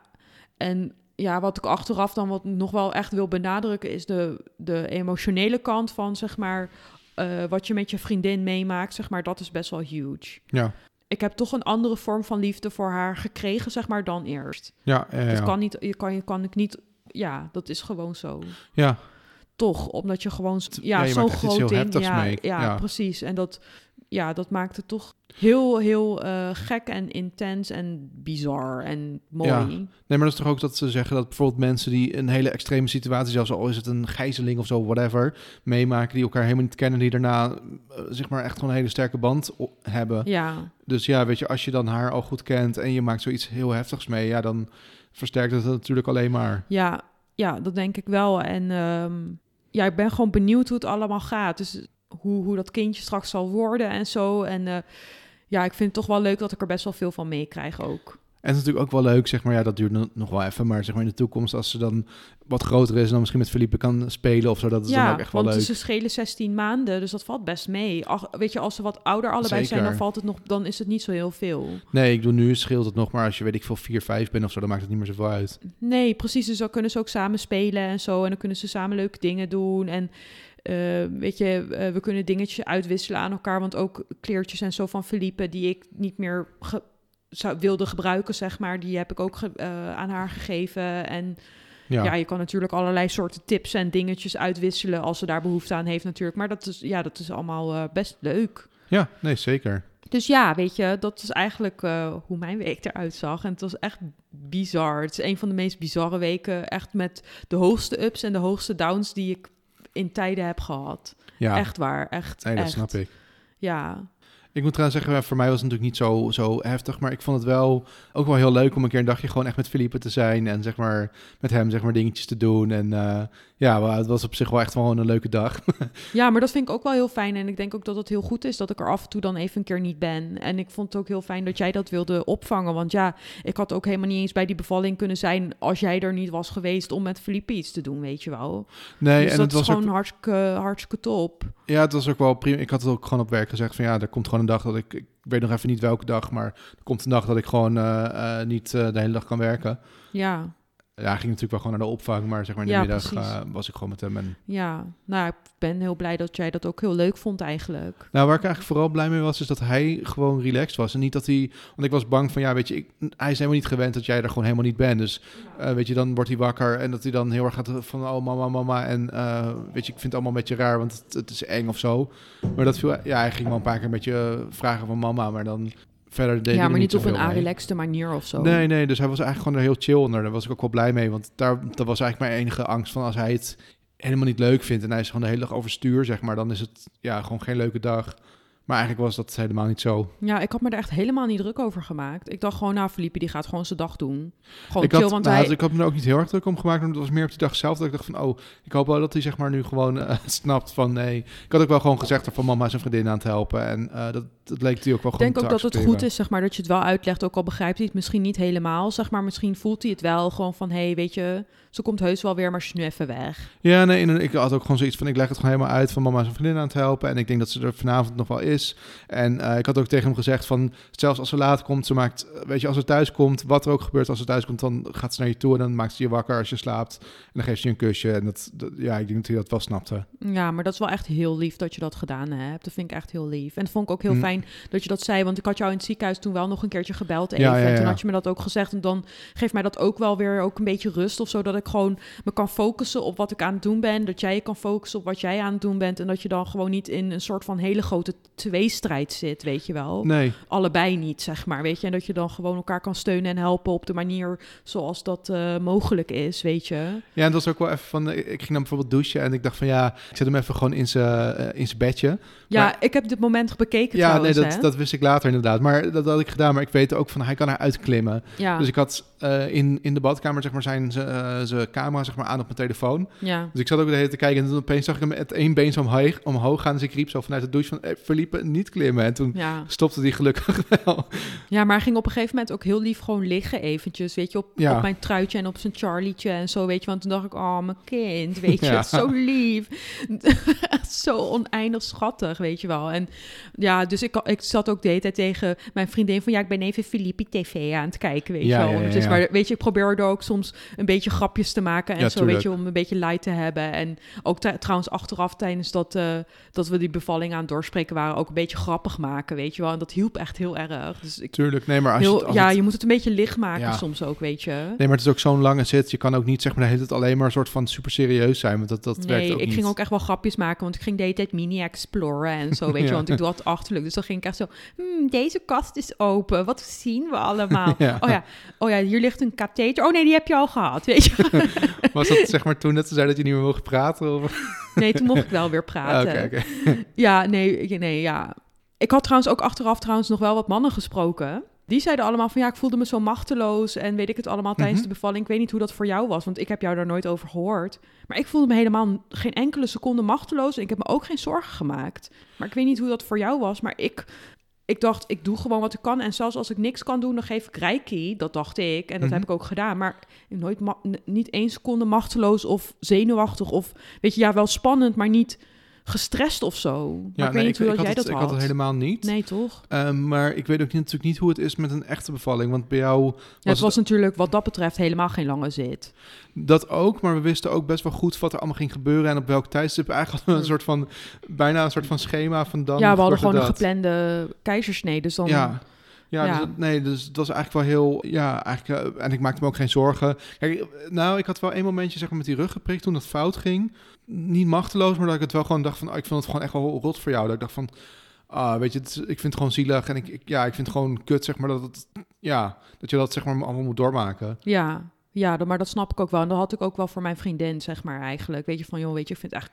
En ja, wat ik achteraf dan wat nog wel echt wil benadrukken is de, de emotionele kant van zeg maar eh, wat je met je vriendin meemaakt, zeg maar, dat is best wel huge. Ja, Ik heb toch een andere vorm van liefde voor haar gekregen, zeg maar, dan eerst. ja, ja. ja. Dat kan niet, je kan, je kan ik niet, ja, dat is gewoon zo. ja. Toch, omdat je gewoon, ja, ja, zo'n groot ding, heftigs ja, ja, Ja. precies. En dat, ja, dat maakt het toch heel, heel eh, gek en intens en bizar en mooi. Ja. Nee, maar dat is toch ook dat ze zeggen dat bijvoorbeeld mensen die een hele extreme situatie, zelfs al is het een gijzeling of zo, whatever, meemaken, die elkaar helemaal niet kennen, die daarna eh, zeg maar echt gewoon een hele sterke band hebben. Ja, Dus ja, weet je, als je dan haar al goed kent en je maakt zoiets heel heftigs mee, ja, dan versterkt het natuurlijk alleen maar. Ja, ja, dat denk ik wel. En ehm, ja, ik ben gewoon benieuwd hoe het allemaal gaat. Dus hoe, hoe dat kindje straks zal worden en zo. En eh, ja, ik vind het toch wel leuk dat ik er best wel veel van meekrijg ook. En het is natuurlijk ook wel leuk, zeg maar, ja, dat duurt no- nog wel even, maar zeg maar in de toekomst, als ze dan wat groter is dan misschien met Felipe kan spelen of zo, dat is dan ja, ook echt wel want leuk. ze schelen 16 maanden, dus dat valt best mee. Ach, weet je, als ze wat ouder allebei zijn, dan valt het nog, dan is het niet zo heel veel. Nee, ik doe nu scheelt het nog, maar als je weet ik veel 4, 5 bent of zo, dan maakt het niet meer zoveel uit. Nee, precies. Dus dan kunnen ze ook samen spelen en zo. En dan kunnen ze samen leuke dingen doen. En eh, weet je, eh, we kunnen dingetjes uitwisselen aan elkaar. Want ook kleertjes en zo van Felipe, die ik niet meer zou, wilde gebruiken, zeg maar, die heb ik ook ge- eh, aan haar gegeven. En Ja, ja. je kan natuurlijk allerlei soorten tips en dingetjes uitwisselen als ze daar behoefte aan heeft, natuurlijk. Maar dat is, ja, dat is allemaal eh, best leuk. ja nee, zeker. Dus ja, weet je, dat is eigenlijk eh, hoe mijn week eruit zag. En het was echt bizar. Het is een van de meest bizarre weken. Echt met de hoogste ups en de hoogste downs die ik in tijden heb gehad. Ja, Echt waar, echt. nee, dat echt. snap ik. Ja, Ik moet trouwens zeggen, voor mij was het natuurlijk niet zo, zo heftig, maar ik vond het wel ook wel heel leuk om een keer een dagje gewoon echt met Felipe te zijn en zeg maar met hem zeg maar dingetjes te doen. En eh, ja, het was op zich wel echt wel een leuke dag. [LAUGHS] ja, maar dat vind ik ook wel heel fijn. En ik denk ook dat het heel goed is dat ik er af en toe dan even een keer niet ben. En ik vond het ook heel fijn dat jij dat wilde opvangen. Want ja, ik had ook helemaal niet eens bij die bevalling kunnen zijn als jij er niet was geweest om met Felipe iets te doen, weet je wel. Nee, dus en dat het was is gewoon ook, hartstikke, hartstikke top. ja, het was ook wel prima. Ik had het ook gewoon op werk gezegd van ja, er komt gewoon een dag dat ik, ik weet nog even niet welke dag, maar er komt een dag dat ik gewoon eh, eh, niet eh, de hele dag kan werken. Ja, Ja, ging natuurlijk wel gewoon naar de opvang, maar zeg maar in de Ja, middag eh, was ik gewoon met hem. En... Ja, nou, ik ben heel blij dat jij dat ook heel leuk vond eigenlijk. Nou, waar ik eigenlijk vooral blij mee was, is dat hij gewoon relaxed was. En niet dat hij, want ik was bang van, ja, weet je, ik, hij is helemaal niet gewend dat jij er gewoon helemaal niet bent. Dus, eh, weet je, dan wordt hij wakker en dat hij dan heel erg gaat van, oh, mama, mama. En, eh, weet je, ik vind het allemaal een beetje raar, want het, het is eng of zo. Maar dat viel, ja, hij ging wel een paar keer een beetje eh, vragen van mama, maar dan verder deed hij ja, maar niet op een relaxte manier of zo. Nee, nee, dus hij was eigenlijk gewoon er heel chill onder. Daar was ik ook wel blij mee, want daar, dat was eigenlijk mijn enige angst van als hij het helemaal niet leuk vindt en hij is gewoon de hele dag overstuur, zeg maar, dan is het ja, gewoon geen leuke dag. Maar eigenlijk was dat helemaal niet zo. Ja, ik had me er echt helemaal niet druk over gemaakt. Ik dacht gewoon, nou, Felipe, die gaat gewoon zijn dag doen. Gewoon ik, chill, had, want nou, hij... ik had me er ook niet heel erg druk om gemaakt, maar het was meer op die dag zelf dat ik dacht van, oh, ik hoop wel dat hij zeg maar nu gewoon eh, [LAUGHS] snapt van, nee. Ik had ook wel gewoon gezegd van mama zijn vriendin aan te helpen en eh, dat, dat leek hij ook wel Ik gewoon denk ook dat het goed is, zeg maar, dat je het wel uitlegt. Ook al begrijpt hij het misschien niet helemaal, zeg maar. Misschien voelt hij het wel gewoon van, hé, hey, weet je, ze komt heus wel weer, maar ze is nu even weg. Ja, nee, ik had ook gewoon zoiets van, ik leg het gewoon helemaal uit van mama zijn vriendin aan het helpen en ik denk dat ze er vanavond nog wel is. Is. En eh, ik had ook tegen hem gezegd van, zelfs als ze laat komt, ze maakt, eh, weet je, als ze thuis komt, wat er ook gebeurt als ze thuis komt, dan gaat ze naar je toe en dan maakt ze je wakker als je slaapt. En dan geeft ze je een kusje. En dat, dat- ja, ik denk dat hij dat wel snapte. Ja, maar dat is wel echt heel lief dat je dat gedaan hebt. Dat vind ik echt heel lief. En dat vond ik ook heel Hm. fijn dat je dat zei. Want ik had jou in het ziekenhuis toen wel nog een keertje gebeld even. Ja, ja, En toen had je me dat ook gezegd. En dan geeft mij dat ook wel weer ook een beetje rust of zo. Dat ik gewoon me kan focussen op wat ik aan het doen ben. Dat jij je kan focussen op wat jij aan het doen bent. En dat je dan gewoon niet in een soort van hele grote tweestrijd zit, weet je wel. Nee, Allebei niet, zeg maar, weet je. En dat je dan gewoon elkaar kan steunen en helpen op de manier zoals dat eh, mogelijk is, weet je. ja, en dat was ook wel even van, eh, ik ging dan bijvoorbeeld douchen en ik dacht van, ja, ik zet hem even gewoon in zijn eh, in zijn bedje. Ja, Maar- ik heb dit moment bekeken Ja, trouwens, nee, dat, hè? dat wist ik later inderdaad. Maar dat had ik gedaan. Maar ik weet ook van, hij kan eruit klimmen. ja, Dus ik had in, in de badkamer zeg maar, zijn zijn camera zeg maar, aan op mijn telefoon. ja. Dus ik zat ook de hele tijd te kijken en toen opeens zag ik hem met één been zo omhoog, omhoog gaan. Dus ik riep zo vanuit de douche van, hey, niet klimmen. En toen Ja. stopte die gelukkig wel. ja, maar hij ging op een gegeven moment ook heel lief gewoon liggen eventjes, weet je, op, Ja. op mijn truitje en op zijn Charlietje en zo, weet je. Want toen dacht ik, oh, mijn kind, weet je, Ja. is zo lief. [LAUGHS] Zo oneindig schattig, weet je wel. En ja, dus ik, ik zat ook de hele tijd tegen mijn vriendin van, ja, ik ben even Filippi TV aan het kijken, weet je wel. ja. Maar weet je, ik probeer er ook soms een beetje grapjes te maken en zo, weet je, om een beetje light te hebben. En ook trouwens achteraf tijdens dat, eh, dat we die bevalling aan het doorspreken waren, ook een beetje grappig maken, weet je wel. En dat hielp echt heel erg. Dus ik Tuurlijk, nee, maar als je, het- als ja, het- je moet het een beetje licht maken Ja. soms ook, weet je. Nee, maar het is ook zo'n lange zit. Je kan ook niet zeg maar tijd alleen maar een soort van super serieus zijn. Want dat, dat werkt nee, ook ik niet. ging ook echt wel grapjes maken, want ik ging de hele tijd mini-exploren en zo, weet je [LAUGHS] Ja. Want ik doe dat achterlijk, dus dan ging ik echt zo... "Hmm, deze kast is open, wat zien we allemaal? [LAUGHS] Ja. Oh ja, oh ja, hier ligt een katheter. Oh nee, die heb je al gehad, weet je. [LAUGHS] Was dat zeg maar toen net ze zei dat je niet meer mocht praten? Of... Nee, toen mocht ik wel weer Ah, praten. Oké, oké. Ja, nee, nee, ja. Ik had trouwens ook achteraf trouwens nog wel wat mannen gesproken. Die zeiden allemaal van ja, ik voelde me zo machteloos en weet ik het allemaal tijdens Mhm. de bevalling. Ik weet niet hoe dat voor jou was, want ik heb jou daar nooit over gehoord. Maar ik voelde me helemaal geen enkele seconde machteloos en ik heb me ook geen zorgen gemaakt. Maar ik weet niet hoe dat voor jou was, maar ik, ik dacht, ik doe gewoon wat ik kan. En zelfs als ik niks kan doen, dan geef ik reiki. Dat dacht ik en dat Mhm. heb ik ook gedaan. Maar nooit niet één seconde machteloos of zenuwachtig of weet je, ja, wel spannend, maar niet gestrest of zo. Maar Ja, ik weet nee, hoe dat had jij het, dat ik had. het helemaal niet. Nee, toch? Ehm, maar ik weet ook niet, natuurlijk niet hoe het is met een echte bevalling. Want bij jou was Ja, het was natuurlijk wat dat betreft helemaal geen lange zit. dat ook. Maar we wisten ook best wel goed wat er allemaal ging gebeuren. En op welk tijdstip. Eigenlijk hadden we een soort van, bijna een soort van schema van dan ja, we hadden gewoon een dat. geplande keizersnee. Dus dan, Ja. Ja, Ja. Dus, nee, dus het was eigenlijk wel heel, ja, eigenlijk, eh, en ik maakte me ook geen zorgen. Kijk, nou, ik had wel één momentje, zeg maar, met die ruggenprik toen het fout ging. Niet machteloos, maar dat ik het wel gewoon dacht van, ah, ik vond het gewoon echt wel rot voor jou. Dat ik dacht van, ah, weet je, het ik vind het gewoon zielig en ik, ik- ja, ik vind het gewoon kut, zeg maar, dat het, ja, dat je dat, zeg maar, allemaal moet doormaken. ja, ja maar dat snap ik ook wel. En dat had ik ook wel voor mijn vriendin, zeg maar, eigenlijk. Weet je, van, joh, weet je, ik vind het echt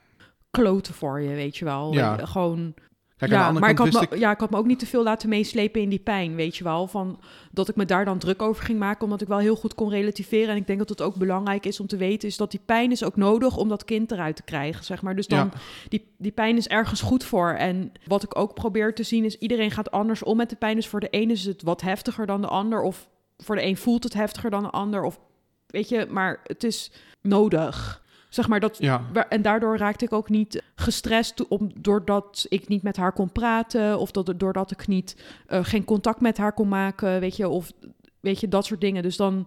kloten voor je, weet je wel. Ja. Weet je, Gewoon... Kijk, ja, maar ik had, me, ik, ja, ik had me ook niet te veel laten meeslepen in die pijn, weet je wel. Van, dat ik me daar dan druk over ging maken, omdat ik wel heel goed kon relativeren. En ik denk dat het ook belangrijk is om te weten, is dat die pijn is ook nodig om dat kind eruit te krijgen, zeg maar. Dus dan, ja, die, die pijn is ergens goed voor. En wat ik ook probeer te zien is, iedereen gaat anders om met de pijn. Dus voor de een is het wat heftiger dan de ander. Of voor de een voelt het heftiger dan de ander. Of weet je, maar het is nodig. Zeg maar dat. ja, En daardoor raakte ik ook niet gestrest om, doordat ik niet met haar kon praten. Of dat, doordat ik niet eh, geen contact met haar kon maken. Weet je, of weet je, dat soort dingen. Dus dan.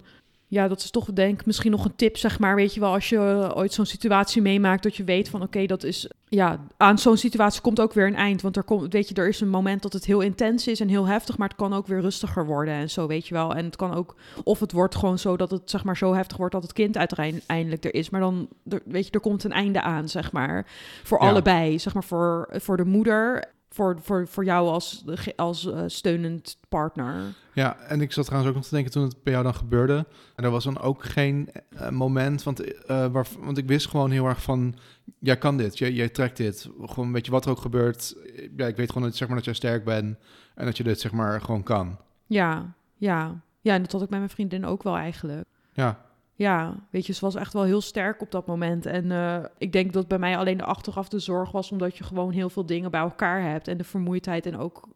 Ja, dat is toch denk ik misschien nog een tip, zeg maar. Weet je wel, als je ooit zo'n situatie meemaakt, dat je weet van oké, dat is. Ja, aan zo'n situatie komt ook weer een eind. Want er komt, weet je, er is een moment dat het heel intens is en heel heftig, maar het kan ook weer rustiger worden en zo, weet je wel. En het kan ook, of het wordt gewoon zo dat het zeg maar zo heftig wordt dat het kind uiteindelijk er is. Maar dan, er, weet je, er komt een einde aan, zeg maar. Voor Ja. allebei, zeg maar, voor, voor de moeder, voor, voor, voor jou als, als eh, steunend partner. ja, en ik zat trouwens ook nog te denken toen het bij jou dan gebeurde. En er was dan ook geen eh, moment, want, eh, waar, want ik wist gewoon heel erg van, jij kan dit, jij, jij trekt dit. Gewoon, weet je wat er ook gebeurt. Ja, ik weet gewoon dat, zeg maar, dat jij sterk bent en dat je dit, zeg maar, gewoon kan. Ja, ja. Ja, en dat had ik met mijn vriendin ook wel eigenlijk. Ja, Ja, weet je, ze was echt wel heel sterk op dat moment. En eh, ik denk dat bij mij alleen de achteraf de zorg was, omdat je gewoon heel veel dingen bij elkaar hebt. En de vermoeidheid en ook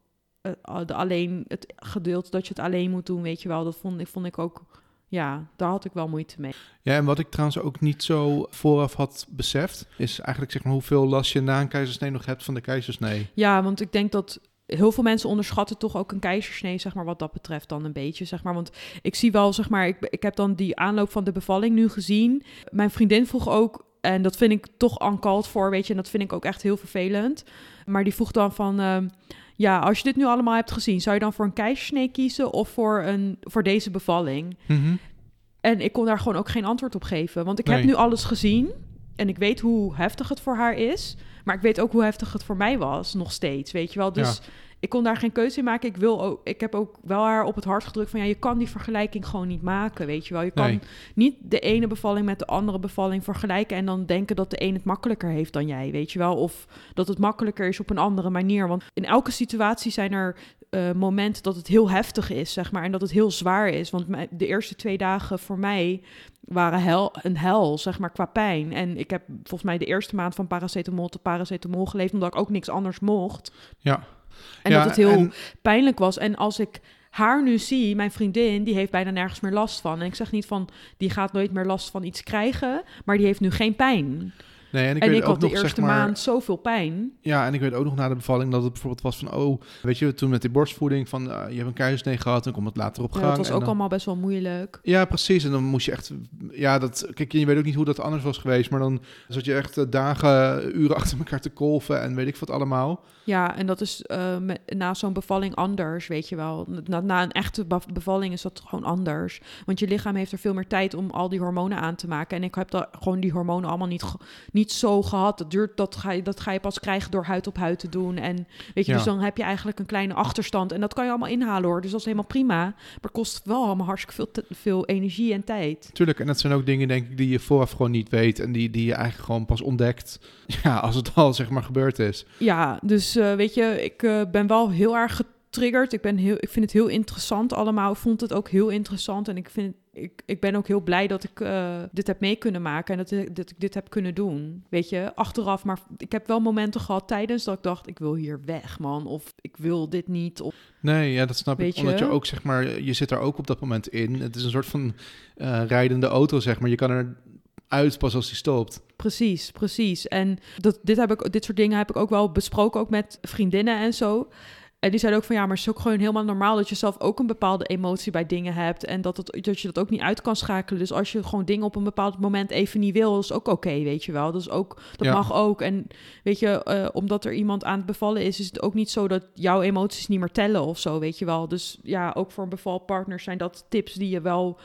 eh, de alleen, het gedeelte dat je het alleen moet doen, weet je wel. Dat vond, ik vond ik ook, ja, daar had ik wel moeite mee. Ja, en wat ik trouwens ook niet zo vooraf had beseft, is eigenlijk zeg maar hoeveel last je na een keizersnee nog hebt van de keizersnee. Ja, want ik denk dat heel veel mensen onderschatten toch ook een keizersnee, zeg maar, wat dat betreft dan een beetje, zeg maar. Want ik zie wel, zeg maar, ik, ik heb dan die aanloop van de bevalling nu gezien. Mijn vriendin vroeg ook, en dat vind ik toch uncalled voor, weet je, en dat vind ik ook echt heel vervelend. Maar die vroeg dan van, ehm, ja, als je dit nu allemaal hebt gezien, zou je dan voor een keizersnee kiezen of voor, een, voor deze bevalling? Mhm. En ik kon daar gewoon ook geen antwoord op geven. Want ik heb nu alles gezien. En ik weet hoe heftig het voor haar is. Maar ik weet ook hoe heftig het voor mij was, nog steeds. Weet je wel? Dus ik kon daar geen keuze in maken. Ik, wil ook, ik heb ook wel haar op het hart gedrukt van... ja, je kan die vergelijking gewoon niet maken, weet je wel. Je kan Nee. niet de ene bevalling met de andere bevalling vergelijken... en dan denken dat de een het makkelijker heeft dan jij, weet je wel. Of dat het makkelijker is op een andere manier. Want in elke situatie zijn er eh, momenten dat het heel heftig is, zeg maar. En dat het heel zwaar is. Want mijn- de eerste twee dagen voor mij waren hel, een hel, zeg maar, qua pijn. En ik heb volgens mij de eerste maand van paracetamol tot paracetamol geleefd... omdat ik ook niks anders mocht. Ja. En Ja, dat het heel en- pijnlijk was. En als ik haar nu zie, mijn vriendin, die heeft bijna nergens meer last van. En ik zeg niet van, die gaat nooit meer last van iets krijgen, maar die heeft nu geen pijn. Nee, en ik en weet ik ook had de nog, eerste zeg maar, maand zoveel pijn. Ja, en ik weet ook nog na de bevalling dat het bijvoorbeeld was van, oh, weet je, toen met die borstvoeding van, eh, je hebt een keizersnee gehad, dan komt het later op Ja, gang. dat was en ook dan- allemaal best wel moeilijk. Ja, precies. En dan moest je echt, ja, dat, kijk, je weet ook niet hoe dat anders was geweest, maar dan zat je echt eh, dagen, uren achter elkaar te kolven en weet ik wat allemaal. Ja, en dat is eh, met- na zo'n bevalling anders, weet je wel. Na, na een echte bevalling is dat gewoon anders. Want je lichaam heeft er veel meer tijd om al die hormonen aan te maken. En ik heb dat, gewoon die hormonen allemaal niet, ge- niet zo gehad. Dat, duurt, dat, ga je, dat ga je pas krijgen door huid op huid te doen. En weet je, Ja. dus dan heb je eigenlijk een kleine achterstand. En dat kan je allemaal inhalen hoor. Dus dat is helemaal prima. Maar kost wel allemaal hartstikke veel, te- veel energie en tijd. Tuurlijk, en dat zijn ook dingen, denk ik, die je vooraf gewoon niet weet en die, die je eigenlijk gewoon pas ontdekt, [LAUGHS] ja, als het al, zeg maar, gebeurd is. Ja, dus eh, weet je, ik eh, ben wel heel erg getriggerd. Ik, ben heel, ik vind het heel interessant allemaal. Ik vond het ook heel interessant. En ik, vind, ik, ik ben ook heel blij dat ik eh, dit heb mee kunnen maken. En dat, ik- dat ik dit heb kunnen doen. Weet je, achteraf. Maar ik heb wel momenten gehad tijdens dat ik dacht... ik wil hier weg, man. Of ik wil dit niet. Of, Nee, ja, dat snap ik. Omdat je ook, zeg maar, je zit er ook op dat moment in. Het is een soort van eh, rijdende auto, zeg maar. Je kan er uit pas als die stopt. Precies, precies. En dat, dit, heb ik, dit soort dingen heb ik ook wel besproken, ook met vriendinnen en zo. En die zeiden ook van ja, maar het is ook gewoon helemaal normaal dat je zelf ook een bepaalde emotie bij dingen hebt. En dat, het, dat je dat ook niet uit kan schakelen. Dus als je gewoon dingen op een bepaald moment even niet wil, is ook oké, weet je wel. Dat, is ook, dat Ja. mag ook. En weet je, eh, omdat er iemand aan het bevallen is, is het ook niet zo dat jouw emoties niet meer tellen of zo, weet je wel. Dus ja, ook voor een bevalpartner zijn dat tips die je wel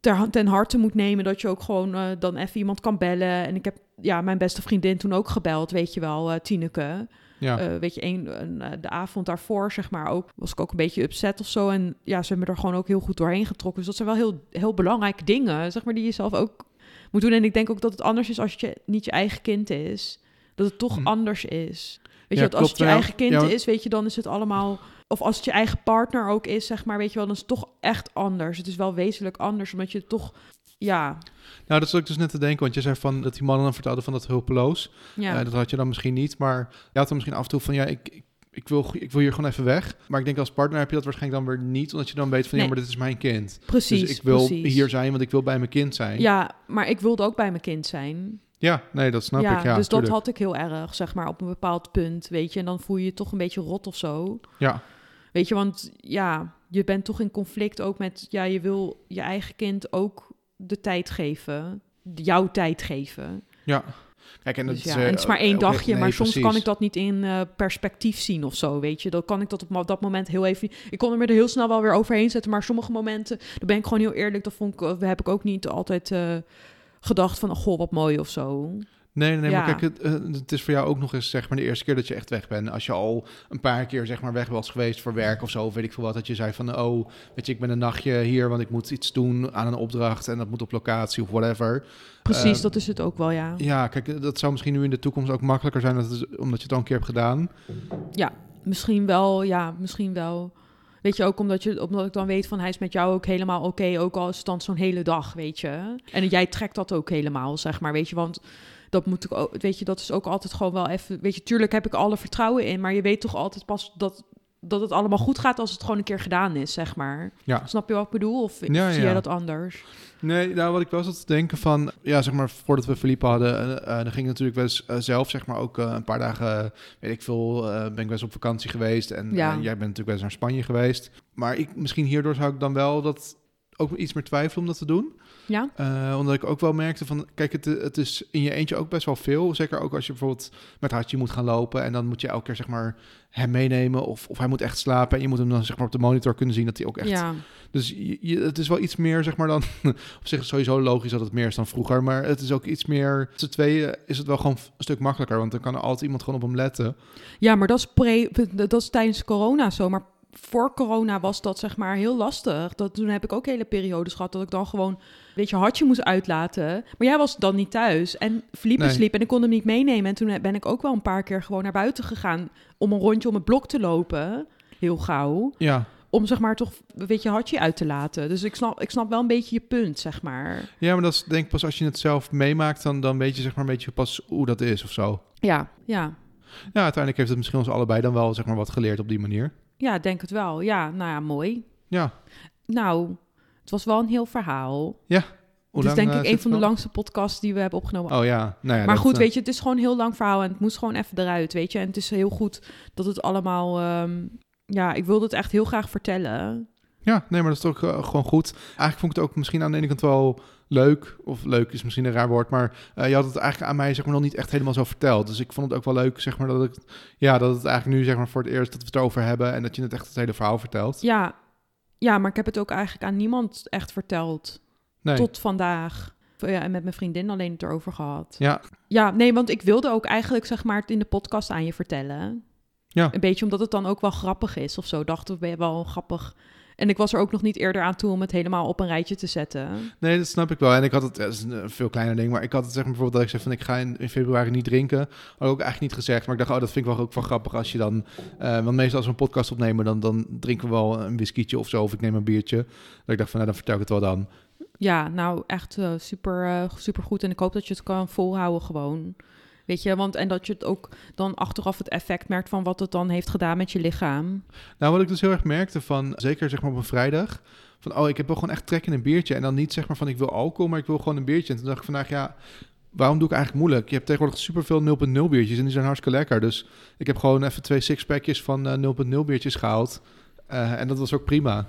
ter, ten harte moet nemen. Dat je ook gewoon eh, dan even iemand kan bellen. En ik heb ja, mijn beste vriendin toen ook gebeld, weet je wel, eh Tineke. Ja, Eh, weet je, een, een, eh, de avond daarvoor, zeg maar, ook, was ik ook een beetje upset of zo. En ja, ze hebben me er gewoon ook heel goed doorheen getrokken. Dus dat zijn wel heel, heel belangrijke dingen, zeg maar, die je zelf ook moet doen. En ik denk ook dat het anders is als het je, niet je eigen kind is. Dat het toch Hm. anders is. Weet Ja, je, dat als het je eigen kind ja, is, weet je, dan is het allemaal... Of als het je eigen partner ook is, zeg maar, weet je wel, dan is het toch echt anders. Het is wel wezenlijk anders, omdat je toch, ja, nou, dat zat ik dus net te denken. Want je zei van dat die mannen dan vertelden van dat hulpeloos. ja. Eh, dat had je dan misschien niet. Maar je had dan misschien af en toe van, ja, ik, ik, ik, wil, ik wil hier gewoon even weg. Maar ik denk als partner heb je dat waarschijnlijk dan weer niet. Omdat je dan weet van, Nee. ja, maar dit is mijn kind. precies, dus ik wil precies. hier zijn, want ik wil bij mijn kind zijn. Ja, maar ik wilde ook bij mijn kind zijn. Ja, nee, dat snap ja, ik. Ja, dus tuurlijk. dat had ik heel erg, zeg maar, op een bepaald punt, weet je. En dan voel je je toch een beetje rot of zo. Ja, Weet je, want ja, je bent toch in conflict ook met... Ja, je wil je eigen kind ook de tijd geven. Jouw tijd geven. ja. Kijk, en, Dus dat ja, is, en eh, het is maar één dagje, nee, maar soms precies. kan ik dat niet in eh, perspectief zien of zo, weet je. Dan kan ik dat op dat moment heel even... Ik kon er me er heel snel wel weer overheen zetten, maar sommige momenten... Dan ben ik gewoon heel eerlijk, dat vond ik, eh, heb ik ook niet altijd gedacht van... goh, wat mooi of zo. Nee, nee, maar Ja. kijk, het, eh, het is voor jou ook nog eens zeg maar de eerste keer dat je echt weg bent. Als je al een paar keer zeg maar weg was geweest voor werk of zo, of weet ik veel wat, dat je zei van, oh, weet je, ik ben een nachtje hier, want ik moet iets doen aan een opdracht en dat moet op locatie of whatever. Precies, Eh, dat is het ook wel, ja. Ja, kijk, dat zou misschien nu in de toekomst ook makkelijker zijn, dat het- omdat je het al een keer hebt gedaan. Misschien wel, ja, misschien wel. Weet je, ook omdat, je, omdat ik dan weet van hij is met jou ook helemaal oké, ook al is het dan zo'n hele dag, weet je. En jij trekt dat ook helemaal, zeg maar, weet je, want dat moet ik ook, weet je, dat is ook altijd gewoon wel even, weet je, tuurlijk heb ik alle vertrouwen in, maar je weet toch altijd pas dat dat het allemaal goed gaat als het gewoon een keer gedaan is, zeg maar. Ja. Snap je wat ik bedoel? Of Ja, zie ja. jij dat anders? Nee, nou wat ik wel zat te denken van, ja, zeg maar, voordat we verliepen hadden, eh, dan ging natuurlijk wel eens eh, zelf, zeg maar, ook een paar dagen, weet ik veel, ben ik wel eens op vakantie geweest en Ja. jij bent natuurlijk wel eens naar Spanje geweest. Maar ik, misschien hierdoor zou ik dan wel dat ook iets meer twijfelen om dat te doen. Ja? Eh, omdat ik ook wel merkte van, kijk, het, het is in je eentje ook best wel veel. Zeker ook als je bijvoorbeeld met Hartje moet gaan lopen en dan moet je elke keer, zeg maar, hem meenemen of, of hij moet echt slapen en je moet hem dan, zeg maar, op de monitor kunnen zien dat hij ook echt Ja. dus je, je- het is wel iets meer, zeg maar dan... [LAUGHS] op zich sowieso logisch dat het meer is dan vroeger. Maar het is ook iets meer... Z'n tweeën is het wel gewoon een stuk makkelijker. Want dan kan er altijd iemand gewoon op hem letten. Ja, maar dat is, pre, dat is tijdens corona zo. Maar voor corona was dat zeg maar heel lastig. Dat, toen heb ik ook hele periodes gehad dat ik dan gewoon, weet je, hartje moest uitlaten. Maar jij was dan niet thuis. En Felipe Nee. sliep en ik kon hem niet meenemen. En toen ben ik ook wel een paar keer gewoon naar buiten gegaan om een rondje om het blok te lopen. Heel gauw. Ja, Om zeg maar toch, weet je, hartje uit te laten. Dus ik snap, ik snap wel een beetje je punt, zeg maar. ja maar dat is denk ik pas als je het zelf meemaakt... Dan, dan weet je zeg maar een beetje pas hoe dat is of zo. Ja, ja. Ja, uiteindelijk heeft het misschien ons allebei dan wel zeg maar wat geleerd op die manier. Ja, denk het wel. Ja, nou ja, mooi. Ja. Nou, het was wel een heel verhaal. Hoe Het is lang, denk eh, ik een van de langste podcasts die we hebben opgenomen. Oh ja, nou ja. maar goed, eh, weet je, het is gewoon een heel lang verhaal en het moest gewoon even eruit, weet je. En het is heel goed dat het allemaal... ehm, ja, ik wilde het echt heel graag vertellen. Ja, nee, maar dat is toch eh, gewoon goed. Eigenlijk vond ik het ook misschien aan de ene kant wel leuk. Of leuk is misschien een raar woord. Maar eh, je had het eigenlijk aan mij zeg maar, nog niet echt helemaal zo verteld. Dus ik vond het ook wel leuk zeg maar, dat, ik, ja, dat het eigenlijk nu zeg maar, voor het eerst dat we het erover hebben. En dat je het echt het hele verhaal vertelt. Ja, ja, maar ik heb het ook eigenlijk aan niemand echt verteld. Nee. Tot vandaag. Ja, en met mijn vriendin alleen het erover gehad. Ja, Ja, nee, want ik wilde ook eigenlijk zeg maar het in de podcast aan je vertellen. Ja. Een beetje omdat het dan ook wel grappig is of zo. Dacht ik, ben je wel grappig. En ik was er ook nog niet eerder aan toe om het helemaal op een rijtje te zetten. nee, dat snap ik wel. En ik had het, dat is een veel kleiner ding, maar ik had het zeg maar bijvoorbeeld dat ik zei van ik ga in, in februari niet drinken. Had ik ook eigenlijk niet gezegd, maar ik dacht, oh, dat vind ik wel ook wel grappig als je dan, eh, want meestal als we een podcast opnemen, dan, dan drinken we wel een whiskietje of zo, of ik neem een biertje. Dat ik dacht van, nou, dan vertel ik het wel dan. Ja, nou echt eh, super, eh, super goed. En ik hoop dat je het kan volhouden gewoon. Weet je, want en dat je het ook dan achteraf het effect merkt van wat het dan heeft gedaan met je lichaam. Nou, wat ik dus heel erg merkte van, zeker zeg maar op een vrijdag, van oh, ik heb wel gewoon echt trek in een biertje. En dan niet zeg maar van ik wil alcohol, maar ik wil gewoon een biertje. En toen dacht ik vandaag, ja, waarom doe ik eigenlijk moeilijk? Je hebt tegenwoordig superveel 0.0 biertjes en die zijn hartstikke lekker. Dus ik heb gewoon even twee sixpackjes van eh 0.0 biertjes gehaald. Eh, en dat was ook prima.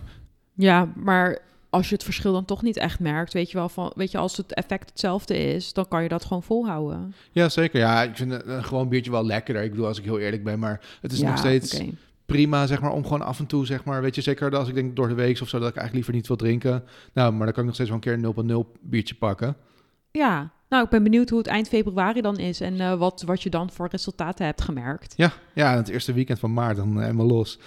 Ja, maar als je het verschil dan toch niet echt merkt, weet je wel van, weet je, als het effect hetzelfde is, dan kan je dat gewoon volhouden. Ja, zeker. Ja, ik vind een, een gewoon biertje wel lekkerder. Ik bedoel, als ik heel eerlijk ben, maar het is ja, nog steeds prima, zeg maar, om gewoon af en toe, zeg maar, weet je, zeker als ik denk door de week of zo, dat ik eigenlijk liever niet wil drinken. Nou, maar dan kan ik nog steeds wel een keer een 0.0 biertje pakken. Ja, nou, ik ben benieuwd hoe het eind februari dan is en eh, wat, wat je dan voor resultaten hebt gemerkt. Ja, ja, het eerste weekend van maart dan eh, helemaal los.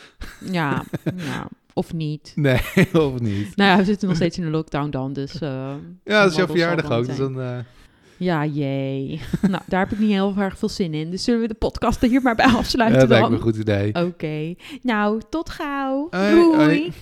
Ja, [LAUGHS] ja of niet. Nee, [LAUGHS] of niet. Nou ja, we zitten nog steeds in de lockdown dan, dus... eh, Ja, dat is jouw verjaardag ook. Dus dan, Ja, jee. [LAUGHS] nou, daar heb ik niet heel erg veel zin in. Dus zullen we de podcast er hier maar bij ja, afsluiten dat lijkt dan? me een goed idee. Oké. Nou, tot gauw. Hoi, Doei. hoi.